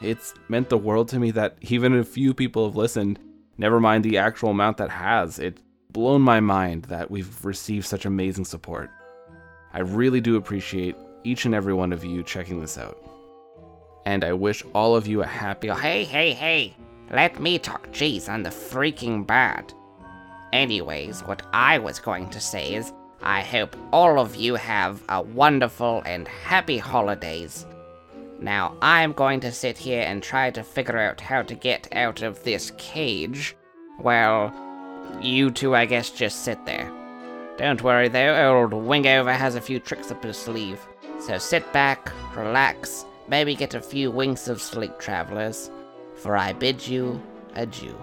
It's meant the world to me that even a few people have listened never mind the actual amount that has. It's blown my mind that we've received such amazing support. I really do appreciate each and every one of you checking this out. And I wish all of you a happy. Hey, hey, hey! Let me talk. Jeez, I'm the freaking bad. Anyways, what I was going to say is, I hope all of you have a wonderful and happy holidays. Now, I'm going to sit here and try to figure out how to get out of this cage. Well, you two, I guess, just sit there. Don't worry though, old Wingover has a few tricks up his sleeve. So sit back, relax, maybe get a few winks of sleep, travelers, for I bid you adieu.